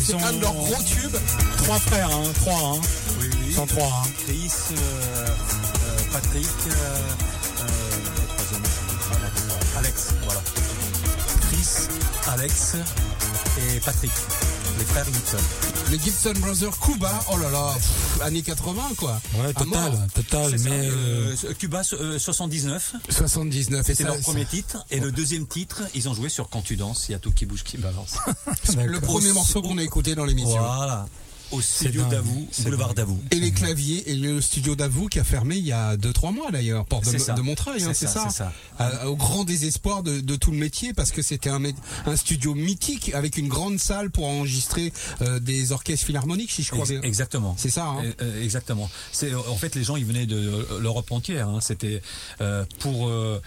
C'est un de leurs gros tubes. Trois frères, hein, trois, hein. Oui, oui. Trois, hein. Chris, euh, euh, Patrick, euh, Alex, voilà. Chris, Alex et Patrick, les frères Gibson. Les Gibson Brothers Cuba, oh là là, années 80 quoi. Ouais, total, total, mais euh, euh, Cuba euh, 79, 79. et c'était ça- leur premier titre. Et le deuxième titre, ils ont joué sur Quand tu danses, il y a tout qui bouge qui balance. *laughs* Le premier morceau qu'on a écouté dans l'émission. voilà. Au studio d'Avou, c'est boulevard d'Avou. Et les claviers et le studio d'Avou qui a fermé il y a 2-3 mois d'ailleurs, porte de, ça. de Montreuil, hein, C'est c'est ça, ça, c'est ça. Euh, au grand désespoir de, de tout le métier parce que c'était un, un studio mythique avec une grande salle pour enregistrer euh, des orchestres philharmoniques, si je crois bien. Exactement. C'est ça, hein. Euh, euh, exactement. C'est en fait les gens ils venaient de l'Europe entière. hein. C'était euh, pour euh,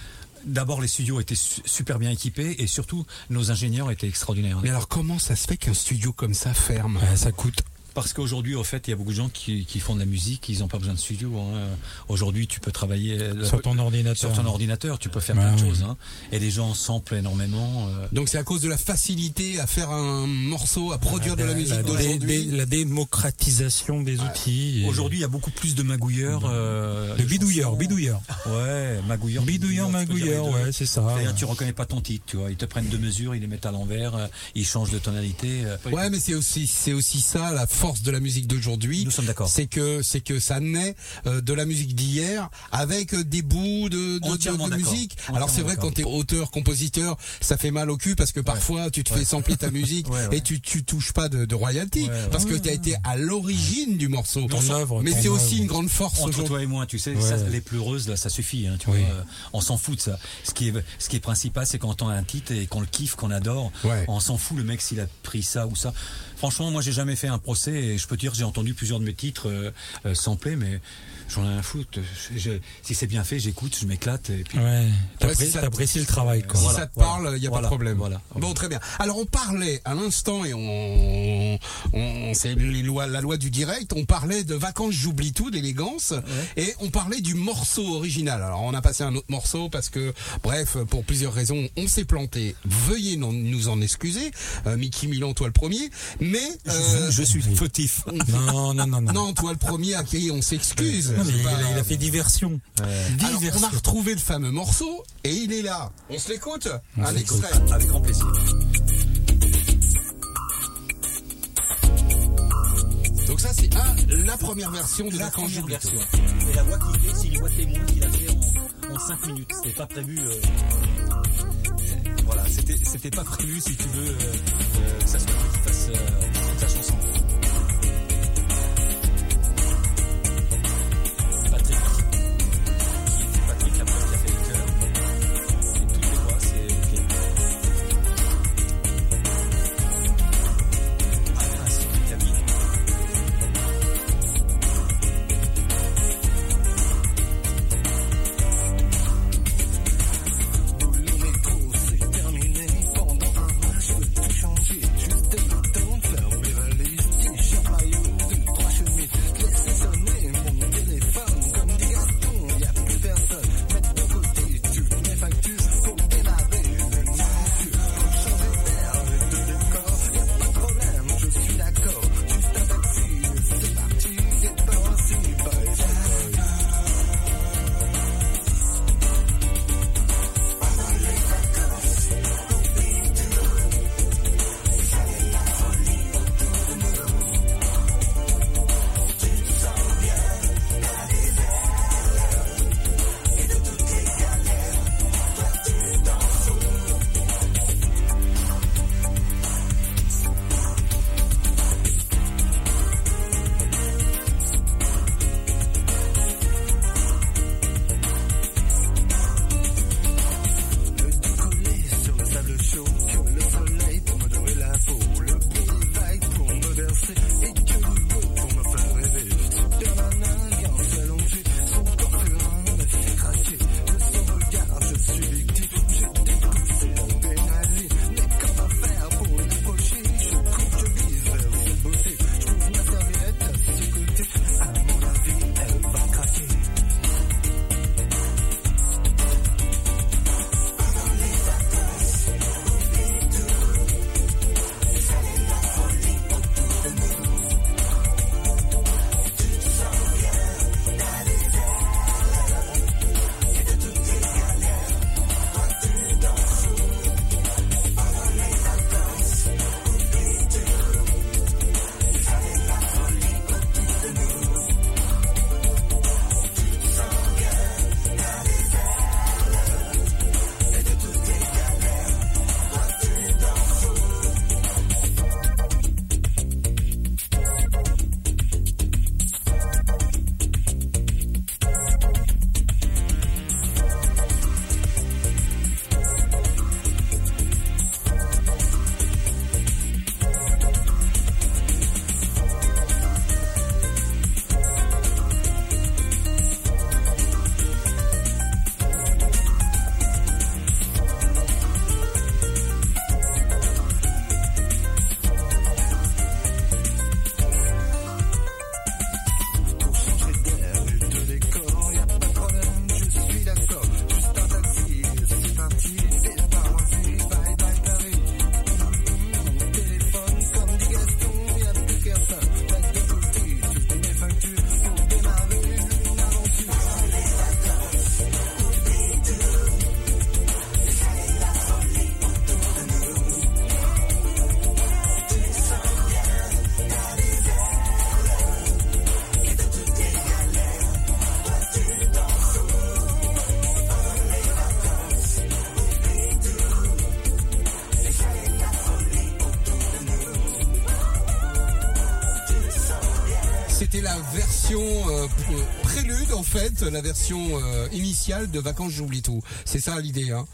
D'abord, les studios étaient su- super bien équipés et surtout, nos ingénieurs étaient extraordinaires. Mais alors comment ça se fait qu'un studio comme ça ferme? Ça coûte. Parce qu'aujourd'hui, au fait, il y a beaucoup de gens qui, qui font de la musique, ils n'ont pas besoin de studio. hein. Aujourd'hui, tu peux travailler euh, Sur ton ordinateur. sur ton ordinateur, tu peux faire Ouais, plein de ouais. choses. hein. Et les gens samplent énormément. euh, Donc c'est à cause de la facilité à faire un morceau, à produire de la musique la, d'aujourd'hui. la démocratisation des outils. et- Aujourd'hui, il y a beaucoup plus de magouilleurs. euh, de bidouilleurs, bidouilleurs. Ouais, tu les magouilleurs, deux. ouais, c'est ça. C'est-à-dire, tu reconnais pas ton titre, tu vois. Ils te prennent deux mesures, ils les mettent à l'envers, euh, ils changent de tonalité. euh. Ouais, mais c'est aussi c'est aussi ça la force de la musique d'aujourd'hui. Nous sommes d'accord. C'est que c'est que ça naît euh, de la musique d'hier avec des bouts de, de, de- musique. Alors c'est vrai quand t'es auteur, compositeur, ça fait mal au cul parce que parfois tu te fais sampler ta musique Ouais, *laughs* ouais. et tu tu touches pas de, de royalty parce que t'as été à l'origine du morceau. Ton œuvre, mais c'est aussi une grande force Entre toi et moi, tu sais, ça, les pleureuses, là, ça suffit, hein, tu Oui. vois. euh, on s'en fout de ça. Ce qui est, ce qui est principal, c'est quand on entend un titre et qu'on le kiffe, qu'on adore. Ouais. On s'en fout, le mec, s'il a pris ça ou ça. Franchement, moi, j'ai jamais fait un procès et je peux te dire, j'ai entendu plusieurs de mes titres euh, euh, samplés, mais j'en ai un. Je- si c'est bien fait, j'écoute, je m'éclate et puis. Ouais, si t'apprécies le travail, quoi. Si Voilà, ça te parle, il n'y a pas Voilà, de problème. voilà. Bon, très bien. Alors, on parlait à l'instant, et on, on c'est la loi du direct, on parlait de vacances, j'oublie tout, d'élégance, et on parlait du morceau original. Alors, on a passé un autre morceau parce que, bref, pour plusieurs raisons, on s'est planté. Veuillez non- nous en excuser. Euh, Mickey Milan, toi le premier. Mais, euh, je suis fautif. Non, non, non, non. non, toi le premier à qui on s'excuse. Non, mais C'est il, a, il a fait diversion. Alors, Diversion. on a retrouvé le fameux morceau, et il est là. On se l'écoute Un extrait. Avec grand plaisir. Donc ça c'est un, la première version de La première tout. version. Et la voix qu'il fait, c'est une voix témoin qu'il a fait en, en 5 minutes. C'était pas prévu. euh, Voilà, c'était pas prévu si tu veux euh, euh, que ça qui fasse euh, la chanson. En fait, la version euh, initiale de Vacances j'oublie tout. C'est ça l'idée. Hein.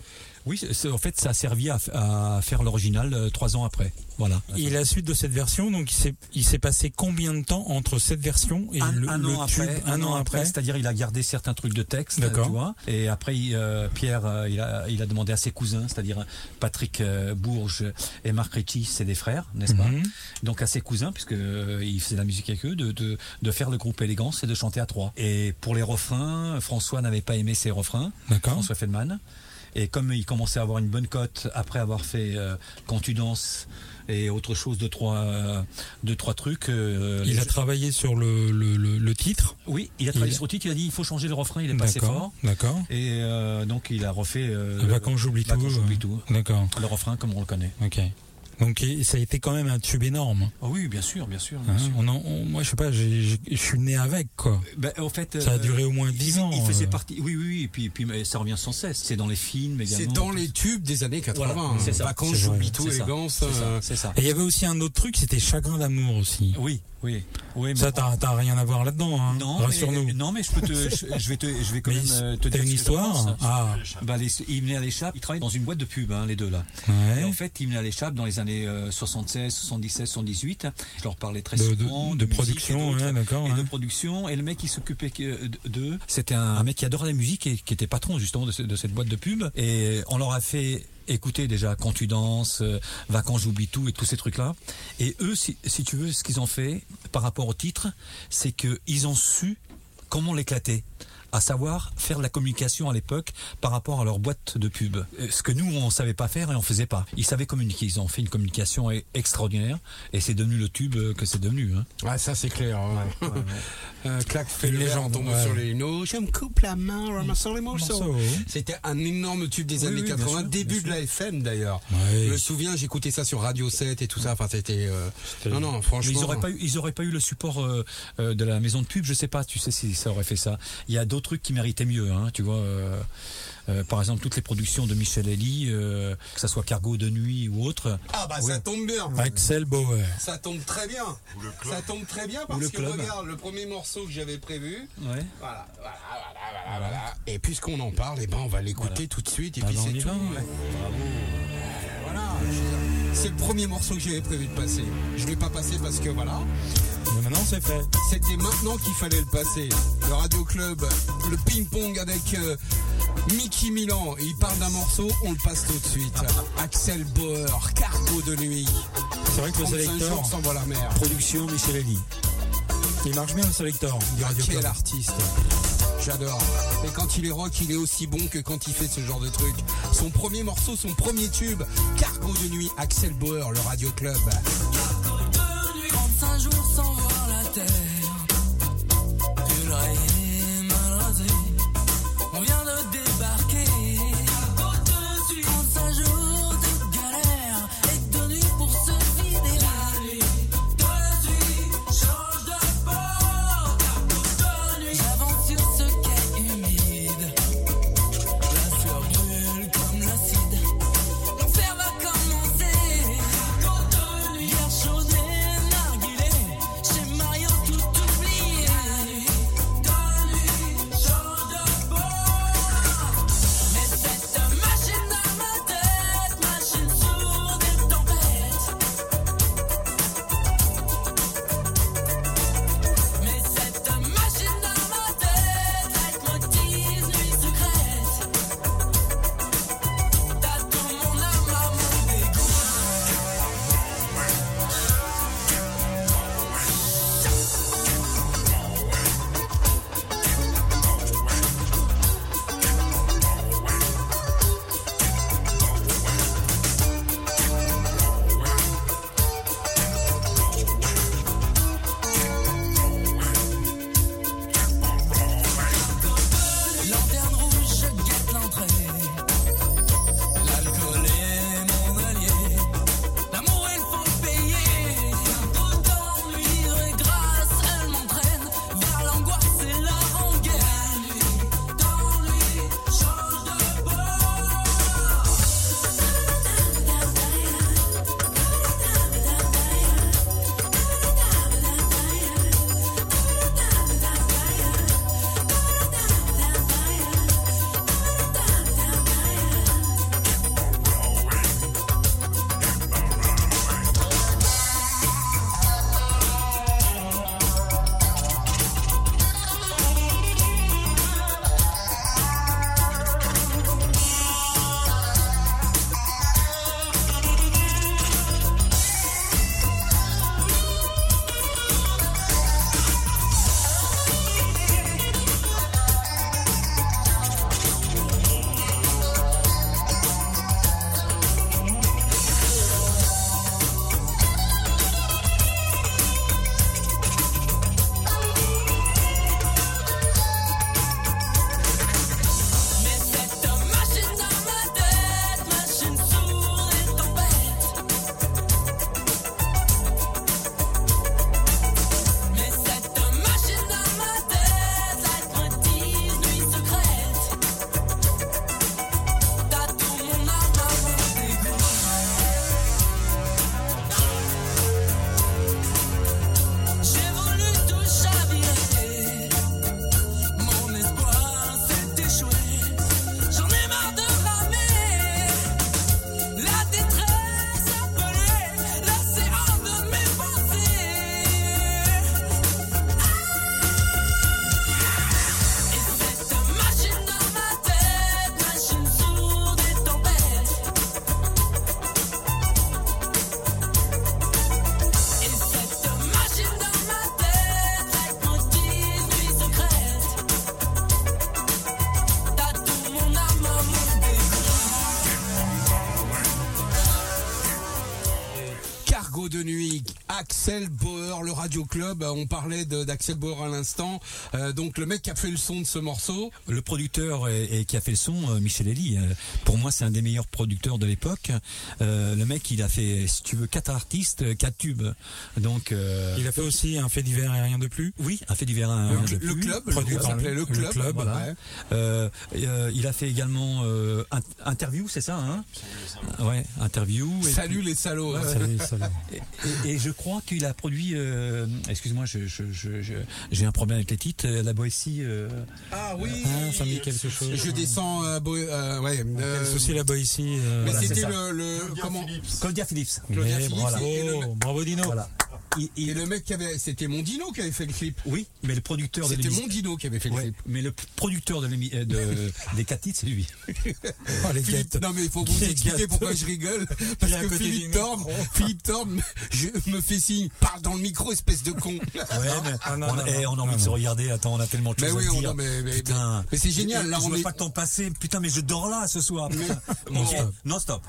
Oui, c'est- en fait, ça a servi à, à faire l'original euh, trois ans après. Voilà. Et la suite de cette version, donc il s'est il s'est passé combien de temps entre cette version et un, le, un le an tube après, un an après c'est-à-dire il a gardé certains trucs de texte, D'accord. tu vois. Et après, il, euh, Pierre, euh, il, a, il a demandé à ses cousins, c'est-à-dire Patrick euh, Bourges et Marc Ritchie, c'est des frères, n'est-ce pas? Mhm. Donc à ses cousins, puisque euh, il faisait de la musique avec eux, de, de, de faire le groupe Élégance et de chanter à trois. Et pour les refrains, François n'avait pas aimé ses refrains. François Feldman. Et comme il commençait à avoir une bonne cote après avoir fait euh, Quand tu danses et autre chose de trois, euh, deux trois trucs. euh, Il a travaillé sur le, le, le, le titre. oui, il a travaillé Il- sur le titre, il a dit il faut changer le refrain, il est pas assez D'accord, fort. d'accord. Et euh, donc il a refait Vacances, j'oublie tout, j'oublie tout. D'accord. Le refrain comme on le connaît. Ok. Donc ça a été quand même un tube énorme. Ah oui, bien sûr, bien sûr. bien Hein, sûr. on en- on- moi, je sais pas, je suis né avec quoi. Ben, fait, Ça a euh, duré au moins 10 il- ans. Il faisait euh. partie. Oui, oui, oui. Et puis, puis mais ça revient sans cesse. C'est dans les films également. C'est dans les tubes des années 80. Voilà, c'est ça, Vacances ça, élégance. c'est ça, euh, c'est ça. Et il y avait aussi un autre truc, c'était Chagrin d'amour aussi. Oui, oui, oui. mais- Ça, t'as rien à voir là-dedans, hein. Non, Rassure-nous. mais, non, mais je peux te, je, je vais te, je vais quand Mais même euh, te dire une histoire. Ah. Bah, les, il venait à l'échappe. Il travaillait dans une boîte de pub, hein, les deux là. Ouais. Et en fait, il venait à l'échappe dans les années euh, 76, 77, 78. Je leur parlais très De- de- souvent de musique production, ouais, d'accord, Et de production. Et le mec qui s'occupait de- d'eux, c'était un, un mec qui adorait la musique et qui était patron justement de, ce- de cette boîte de pub. Et on leur a fait écouter déjà quand tu danses, euh, vacances j'oublie tout et tous ces trucs là. Et eux, si, si tu veux, ce qu'ils ont fait par rapport au titre, c'est que ils ont su comment l'éclater à savoir faire de la communication à l'époque par rapport à leur boîte de pub. Euh, Ce que nous, on savait pas faire et on faisait pas. Ils savaient communiquer. Ils ont fait une communication e- extraordinaire et c'est devenu le tube euh, que c'est devenu. Hein. Ah, ça c'est clair. hein. *laughs* Euh, claque fait Une le verre, légende, tombe ouais. sur les notes. Je me coupe la main, ramassant les morceaux. Morceau. C'était un énorme tube des Oui, années oui, bien 80, sûr, début de la FM d'ailleurs. Ouais. Je me souviens, j'écoutais ça sur Radio 7 et tout ça. Enfin, c'était. euh, Non, non, Mais franchement. ils auraient pas eu, ils auraient pas eu le support euh, euh, de la maison de pub. Je sais pas. Tu sais si ça aurait fait ça. Il y a d'autres trucs qui méritaient mieux. Hein, tu vois. euh, euh, par exemple, toutes les productions de Michel Elie, euh, que ça soit Cargo de nuit ou autre. Ah bah ça tombe bien. Axel Bauer. Ça tombe très bien. Ça tombe très bien parce le que club. regarde le premier morceau que j'avais prévu. Ouais. Voilà, voilà, voilà, voilà, voilà. Et puisqu'on en parle, eh ben on va l'écouter tout de suite et Ah puis on c'est tout. ouais. Voilà. C'est le premier morceau que j'avais prévu de passer. Je l'ai pas passé parce que voilà. Mais maintenant, c'est fait. C'était maintenant qu'il fallait le passer. Le Radio Club, le ping-pong avec euh, Mickey Milan. Il parle d'un morceau, on le passe tout de suite. *laughs* Axel Bauer, Cargo de nuit. C'est vrai que le 35 sélecteur, voir la mer. production Michel Elie. Il marche bien le sélecteur du Ah, Radio quel Club. artiste J'adore. Et quand il est rock, il est aussi bon que quand il fait ce genre de truc. Son premier morceau, son premier tube, Cargo de nuit, Axel Bauer, le Radio Club. 35 jours sans voir la terre. Pull rayé, Axel Bauer, le Radio Club. On parlait d'Axel Bauer à l'instant. Euh, donc le mec qui a fait le son de ce morceau. Le producteur et, et qui a fait le son, euh, Michel Elie, euh, pour moi c'est un des meilleurs producteurs de l'époque. Euh, le mec il a fait, si tu veux, quatre artistes, euh, quatre tubes. Donc euh, Il a fait aussi un fait divers et rien de plus. oui, un fait divers. un- Le, un cl- de le plus. club, le produit par s'appelait le- le le club. club, voilà. Euh, et, euh, il a fait également euh, un- interview, c'est ça, hein? Ouais, interview. et Salut puis- les salauds. Ouais, ouais. *laughs* Et, et je crois qu'il a produit. Euh, Excuse-moi, je, je, je, je- j'ai un problème avec les titres. euh, La Boétie. euh, Ah oui. Ah, ça me dit quelque chose. Je descends. Euh, Bo- euh, ouais. euh, C'est aussi là-bas ici. euh, mais Voilà, c'était le, le comment Claudia Phillips. Claudia mais Phillips bravo, et le- bravo Dino. Voilà. Il- il- Et le mec qui avait, c'était Mondino qui avait fait le clip. oui, mais le producteur de C'était l'émission. Mondino qui avait fait le Ouais, clip. mais le producteur de, l'émi- euh, de *laughs* des quatre titres, c'est lui. *laughs* Oh, les Philippe, non mais il faut vous expliquer pourquoi je rigole parce que Philippe. Thorne, Philippe Thorne, je me fait signe, parle dans le micro espèce de con. Ouais, mais Ah, non, on, non, eh, on a envie Non, de se regarder. Attends, on a tellement de Mais choses oui, à on- dire. non, mais- mais- putain. mais c'est génial, là, je on vois est- pas le temps passer. Putain, mais je dors là ce soir. Non, stop. non stop.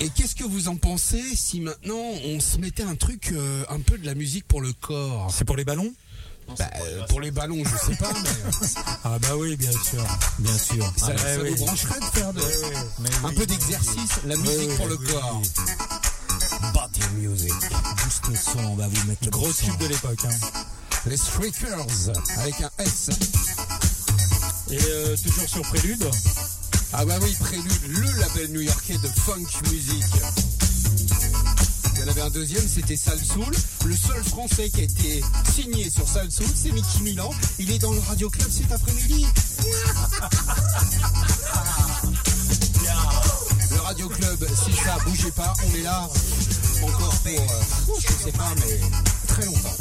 Et, et qu'est-ce que vous en pensez si maintenant on se mettait un truc euh, un peu de la musique pour le corps C'est pour les ballons? Bah, euh, Pour les ballons, je sais pas, mais Ah bah oui, bien sûr. Bien sûr. ça, Ah, ça oui. vous brancherait de faire de- un peu d'exercice, la musique pour le corps. Body music. Boost le son, on va vous mettre le Gros tube de l'époque. Hein. Les Streakers avec un S. Et euh, toujours sur Prélude? Ah bah oui, Prélude, le label new-yorkais de funk music. Il y en avait un deuxième, c'était Sal Soul. Le seul français qui a été signé sur Sal Soul, c'est Mickey Milan. Il est dans le Radio Club cet après-midi. Le Radio Club, si ça bougeait pas, on est là encore pour, euh, je sais pas, mais très longtemps.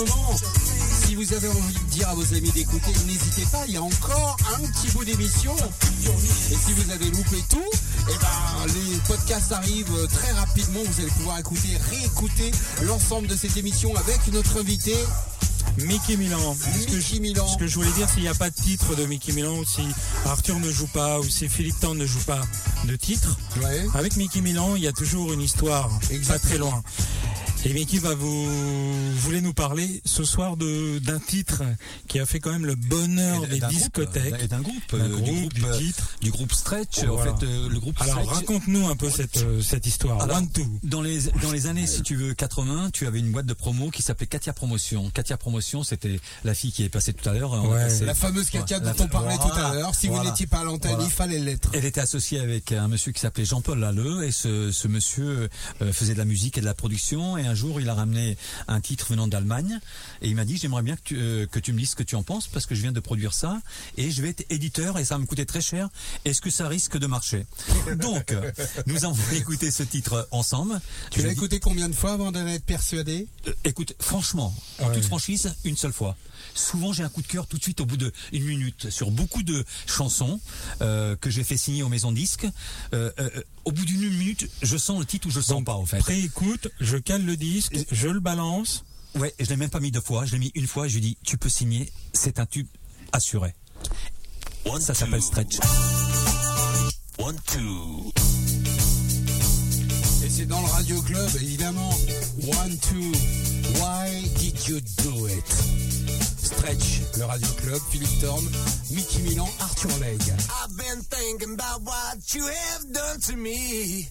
Moment. Si vous avez envie de dire à vos amis d'écouter, n'hésitez pas, il y a encore un petit bout d'émission. Et si vous avez loupé tout, eh ben, les podcasts arrivent très rapidement. Vous allez pouvoir écouter, réécouter l'ensemble de cette émission avec notre invité. Mickey Milan. Ce que, je, Milan. ce que je voulais dire, s'il n'y a pas de titre de Mickey Milan, ou si Arthur ne joue pas, ou si Philippe Tan ne joue pas de titre, Ouais. avec Mickey Milan, il y a toujours une histoire, pas Exactement. très loin. Et Mickey va vous voulez nous parler ce soir de d'un titre qui a fait quand même le bonheur des discothèques. D'un groupe, euh, du groupe, du euh, titre. Du groupe Stretch. Oh, en voilà. fait, euh, le groupe Alors Stretch. raconte-nous un peu cette euh, cette histoire. Alors, One two. Dans les, dans les années, si tu veux, 80, tu avais une boîte de promo qui s'appelait Katia Promotion. Katia Promotion, c'était la fille qui est passée tout à l'heure. A Ouais. passé- La fameuse Katia dont on parlait tout à l'heure. Si vous n'étiez pas à l'antenne, Voilà. il fallait l'être. Elle était associée avec un monsieur qui s'appelait Jean-Paul Lalleux et ce, ce monsieur euh, faisait de la musique et de la production et un jour il a ramené un titre venant d'Allemagne et il m'a dit j'aimerais bien que tu, euh, que tu me dises ce que tu en penses parce que je viens de produire ça et je vais être éditeur et ça va me coûter très cher. Est-ce que ça risque de marcher *laughs* Donc nous avons *laughs* écouté ce titre ensemble. Tu l'as écouté combien de fois avant d'en être persuadé? Euh, écoute, franchement, en Ouais. toute franchise, une seule fois. Souvent, j'ai un coup de cœur tout de suite au bout de une minute sur beaucoup de chansons euh, que j'ai fait signer aux maisons de disques. Euh, au bout d'une minute, je sens le titre ou je sens pas, en fait. Préécoute, je cale le disque, je le balance. Ouais, je l'ai même pas mis deux fois. Je l'ai mis une fois. Et je lui dis, tu peux signer. C'est un tube assuré. Ça s'appelle Stretch. One, two. Et c'est dans le Radio Club, évidemment. One, two, why did you do it? Stretch, le Radio Club, Philippe Thorne, Mickey Milan, Arthur Legge. I've been thinking about what you have done to me.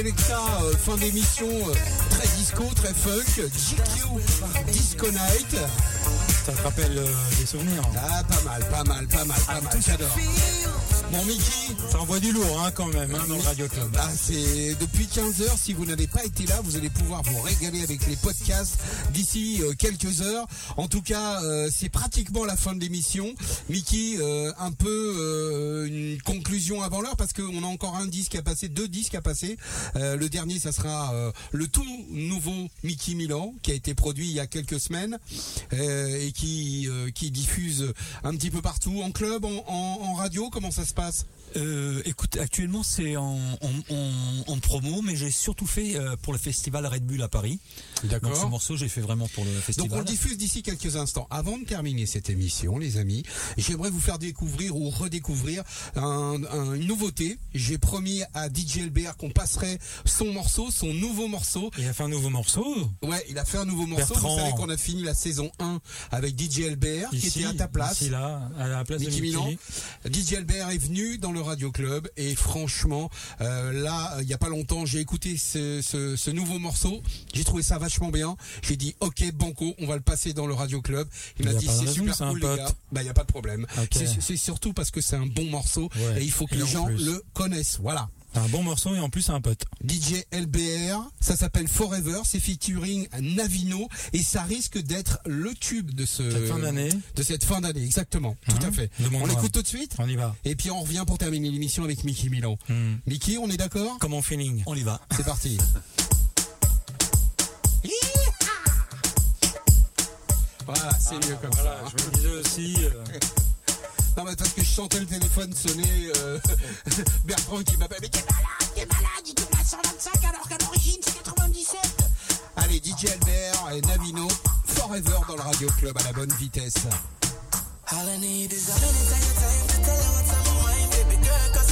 Une sélecta euh, fin d'émission euh, très disco, très funk, GQ Disco Night. Ça te rappelle euh, des souvenirs. Ah, pas mal, pas mal, pas mal, pas mal, j'adore. Bon, Mickey, Ça envoie du lourd hein, quand même hein, dans le Radio Club. Ah, c'est depuis 15 heures. Si vous n'avez pas été là, vous allez pouvoir vous régaler avec les podcasts d'ici euh, quelques heures. En tout cas, euh, c'est pratiquement la fin de l'émission. Mickey, euh, un peu une conclusion avant l'heure parce qu'on a encore un disque à passer, deux disques à passer. Le dernier, ça sera le tout nouveau Mickey Milan qui a été produit il y a quelques semaines et qui qui diffuse un petit peu partout en club, en, en- en radio. Comment ça se passe? Euh, écoute, actuellement c'est en, en, en- en promo, mais j'ai surtout fait euh, pour le festival Red Bull à Paris. Donc ce morceau, j'ai fait vraiment pour le Donc festival. on le diffuse d'ici quelques instants. Avant de terminer cette émission, les amis, j'aimerais vous faire découvrir ou redécouvrir un- un- une nouveauté. J'ai promis à DJ LBR qu'on passerait son morceau, son nouveau morceau. Il a fait un nouveau morceau. Ouais, il a fait un nouveau morceau. Bertrand. Vous savez qu'on a fini la saison 1 avec DJ LBR qui était à ta place. ici, là, à la place de Mickey. Milan. DJ Albert est venu dans le Radio Club et franchement, euh, là, il y a pas longtemps, j'ai écouté ce, ce, ce nouveau morceau. J'ai trouvé ça vachement bien. J'ai dit, ok, banco, on va le passer dans le Radio Club. Il Il m'a dit, pas de c'est super cool, les gars. Bah, il y a pas de problème. C'est- surtout parce que c'est un bon morceau Ouais. et il faut que Et les en gens plus. le connaissent. Voilà. Un bon morceau et en plus c'est un pote. DJ LBR, ça s'appelle Forever, c'est featuring Navino et ça risque d'être le tube de ce Cette fin d'année. de cette fin d'année, exactement, tout Hein à fait. On l'écoute tout de suite On y va. et puis on revient pour terminer l'émission avec Mickey Milan. Hmm. Mickey, on est d'accord? Comme en feeling. On y va. C'est parti. *laughs* Voilà, c'est mieux comme Voilà, ça. hein. je me disais aussi. euh, Non mais parce que je sentais le téléphone sonner, euh, Bertrand qui m'appelle, mais t'es malade, t'es malade, il tourne à 125 alors qu'à l'origine c'est 97. Allez, DJ Albert et Navino, Forever dans le Radio Club à la bonne vitesse. All I need is a minute of your time to tell you what's on my mind, baby girl, cause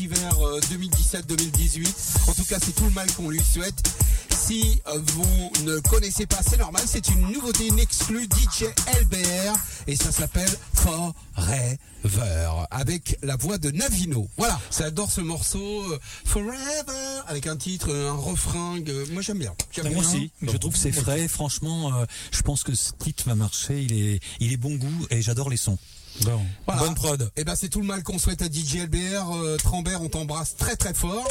cet hiver euh, 2017-2018. En tout cas, c'est tout le mal qu'on lui souhaite. Si euh, vous ne connaissez pas, c'est normal. C'est une nouveauté, une exclue DJ LBR et ça s'appelle Forever avec la voix de Navino. Voilà, j'adore ce morceau euh, Forever avec un titre, un refrain. euh, moi, j'aime bien. J'aime Moi bien. aussi, je trouve que c'est frais. Franchement, euh, je pense que ce titre va marcher. Il est, il est bon goût et j'adore les sons. Bon, Voilà. bonne prod. Et ben c'est tout le mal qu'on souhaite à DJ LBR. Euh, Trambert, on t'embrasse très très fort.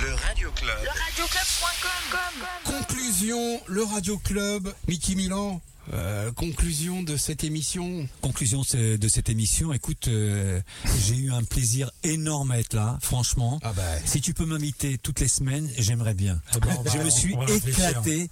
Le Radio Club. Le radioclub.com. Conclusion, le Radio Club, Mickey Milan. Euh, conclusion de cette émission. Conclusion de cette émission. Écoute, euh, j'ai eu un plaisir énorme à être là. Franchement, Ah bah. si tu peux m'inviter toutes les semaines, j'aimerais bien. Eh on va- je me suis éclaté.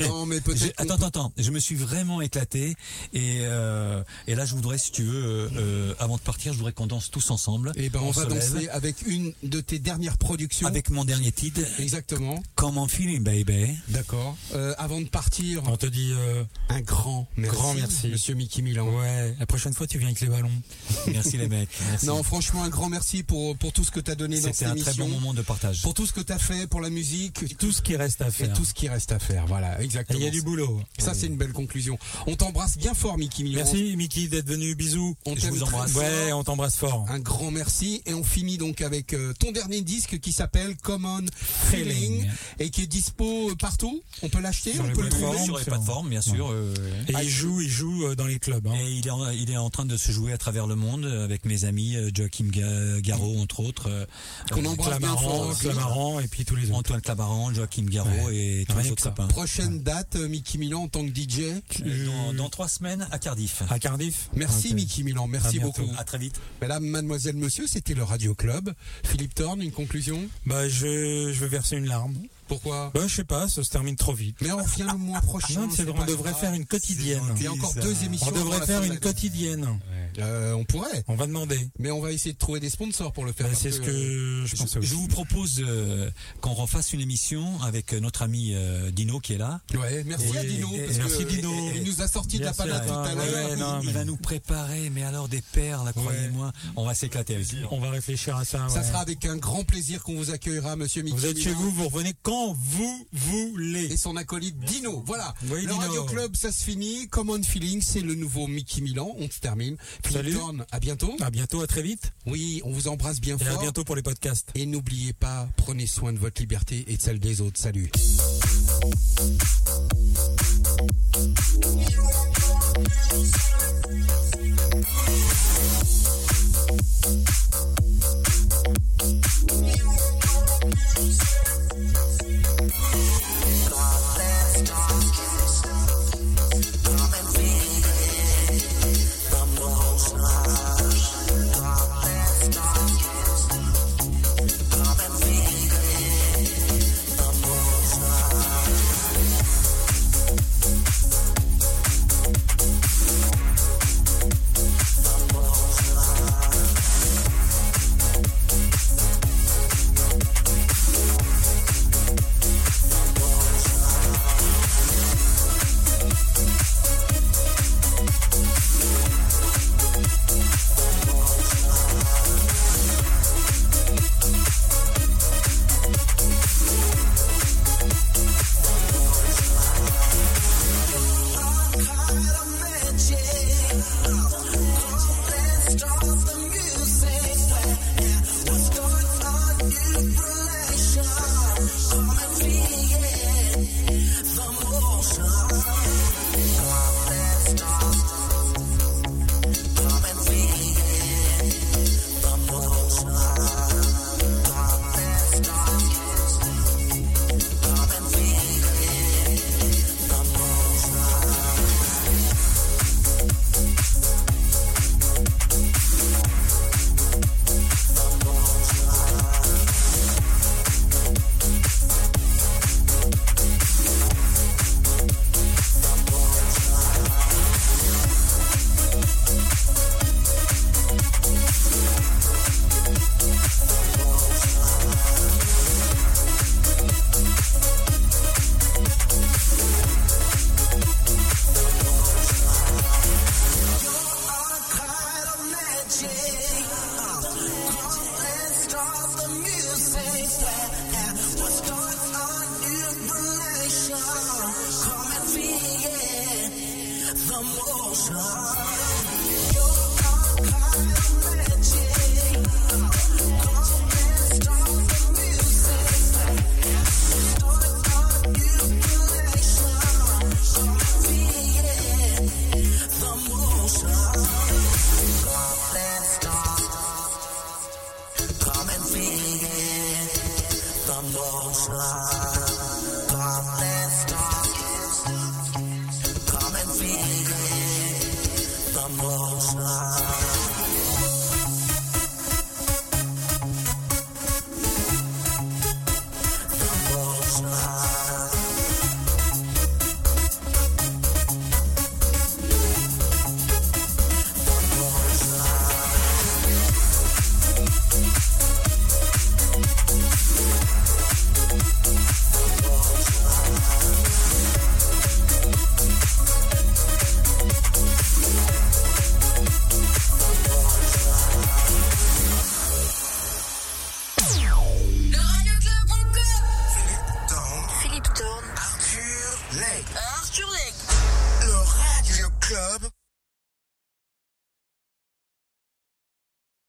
Non, mais peut-être qu'on Attends, peut- attends, attends. Je me suis vraiment éclaté. Et, euh, et là, je voudrais, si tu veux, euh, euh, avant de partir, je voudrais qu'on danse tous ensemble. Et ben on, va lève danser avec une de tes dernières productions. avec mon dernier titre. Exactement. Come on feeling, baby. D'accord. Euh, avant de partir, On te dit euh, un grand merci, Grand merci. Monsieur Mickey Milan. ouais, la prochaine fois tu viens avec les ballons. *laughs* Merci les mecs. Merci. Non, franchement, un grand merci pour pour tout ce que tu as donné dans C'était cette un très émission, bon moment de partage. pour tout ce que tu as fait pour la musique, Tout ce qui reste à et faire. tout ce qui reste à faire. Voilà, Et exactement. Il y a du boulot. Ça, c'est une belle conclusion. On t'embrasse bien fort, Mickey Milan. Merci Mickey d'être venu. Bisous. On Je vous embrasse. Ouais, on t'embrasse fort. Un grand merci et on finit donc avec euh, ton dernier disque qui s'appelle Common Feeling et qui est dispo partout. On peut l'acheter, on peut le trouver. sur les plateformes, bien sûr. euh, Et Ah, il joue, il joue euh, dans les clubs. hein. Et il est, en, il est en train de se jouer à travers le monde avec mes amis euh, Joachim Ga- Garraud entre autres, euh, Qu'on euh, Clamaran. Clamaran et puis tous les autres. Antoine Clamaran, Joachim Garraud et tous les autres copains. Prochaine date, euh, Mickey Milan en tant que DJ. Euh, Dans, dans trois semaines à Cardiff. À Cardiff? Merci. Mickey Milan, merci beaucoup. À très vite. Mesdames, mademoiselles, monsieur, c'était le Radio Club. Philippe Thorne, une conclusion? Bah je, je vais verser une larme. Pourquoi Bah je sais pas, ça se termine trop vite. Mais on revient le mois prochain. Non, on devrait faire une quotidienne. Il y a encore deux émissions. On devrait faire une quotidienne. Euh, on pourrait, On va demander. mais on va essayer de trouver des sponsors pour le faire. Bah, c'est ce que je pensais Je aussi. vous propose euh, qu'on refasse une émission avec notre ami euh, Dino qui est là. Ouais, merci Et- à Dino. et- parce merci que Dino. Il nous a sorti de la panade tout à l'heure. il va nous préparer, mais alors des perles, croyez-moi. On va s'éclater avec lui. On va réfléchir à ça. Ça ouais. sera avec un grand plaisir qu'on vous accueillera, monsieur Mickey Vous êtes chez vous, vous revenez quand vous voulez. Et son acolyte Dino. Voilà. Oui, le Dino. Radio Club, ça se finit. Common Feeling, c'est le nouveau Mickey Milan. On se termine. Salut. À bientôt. À bientôt, à très vite. Oui, on vous embrasse bien et fort. À bientôt pour les podcasts. Et n'oubliez pas, prenez soin de votre liberté et de celle des autres. Salut.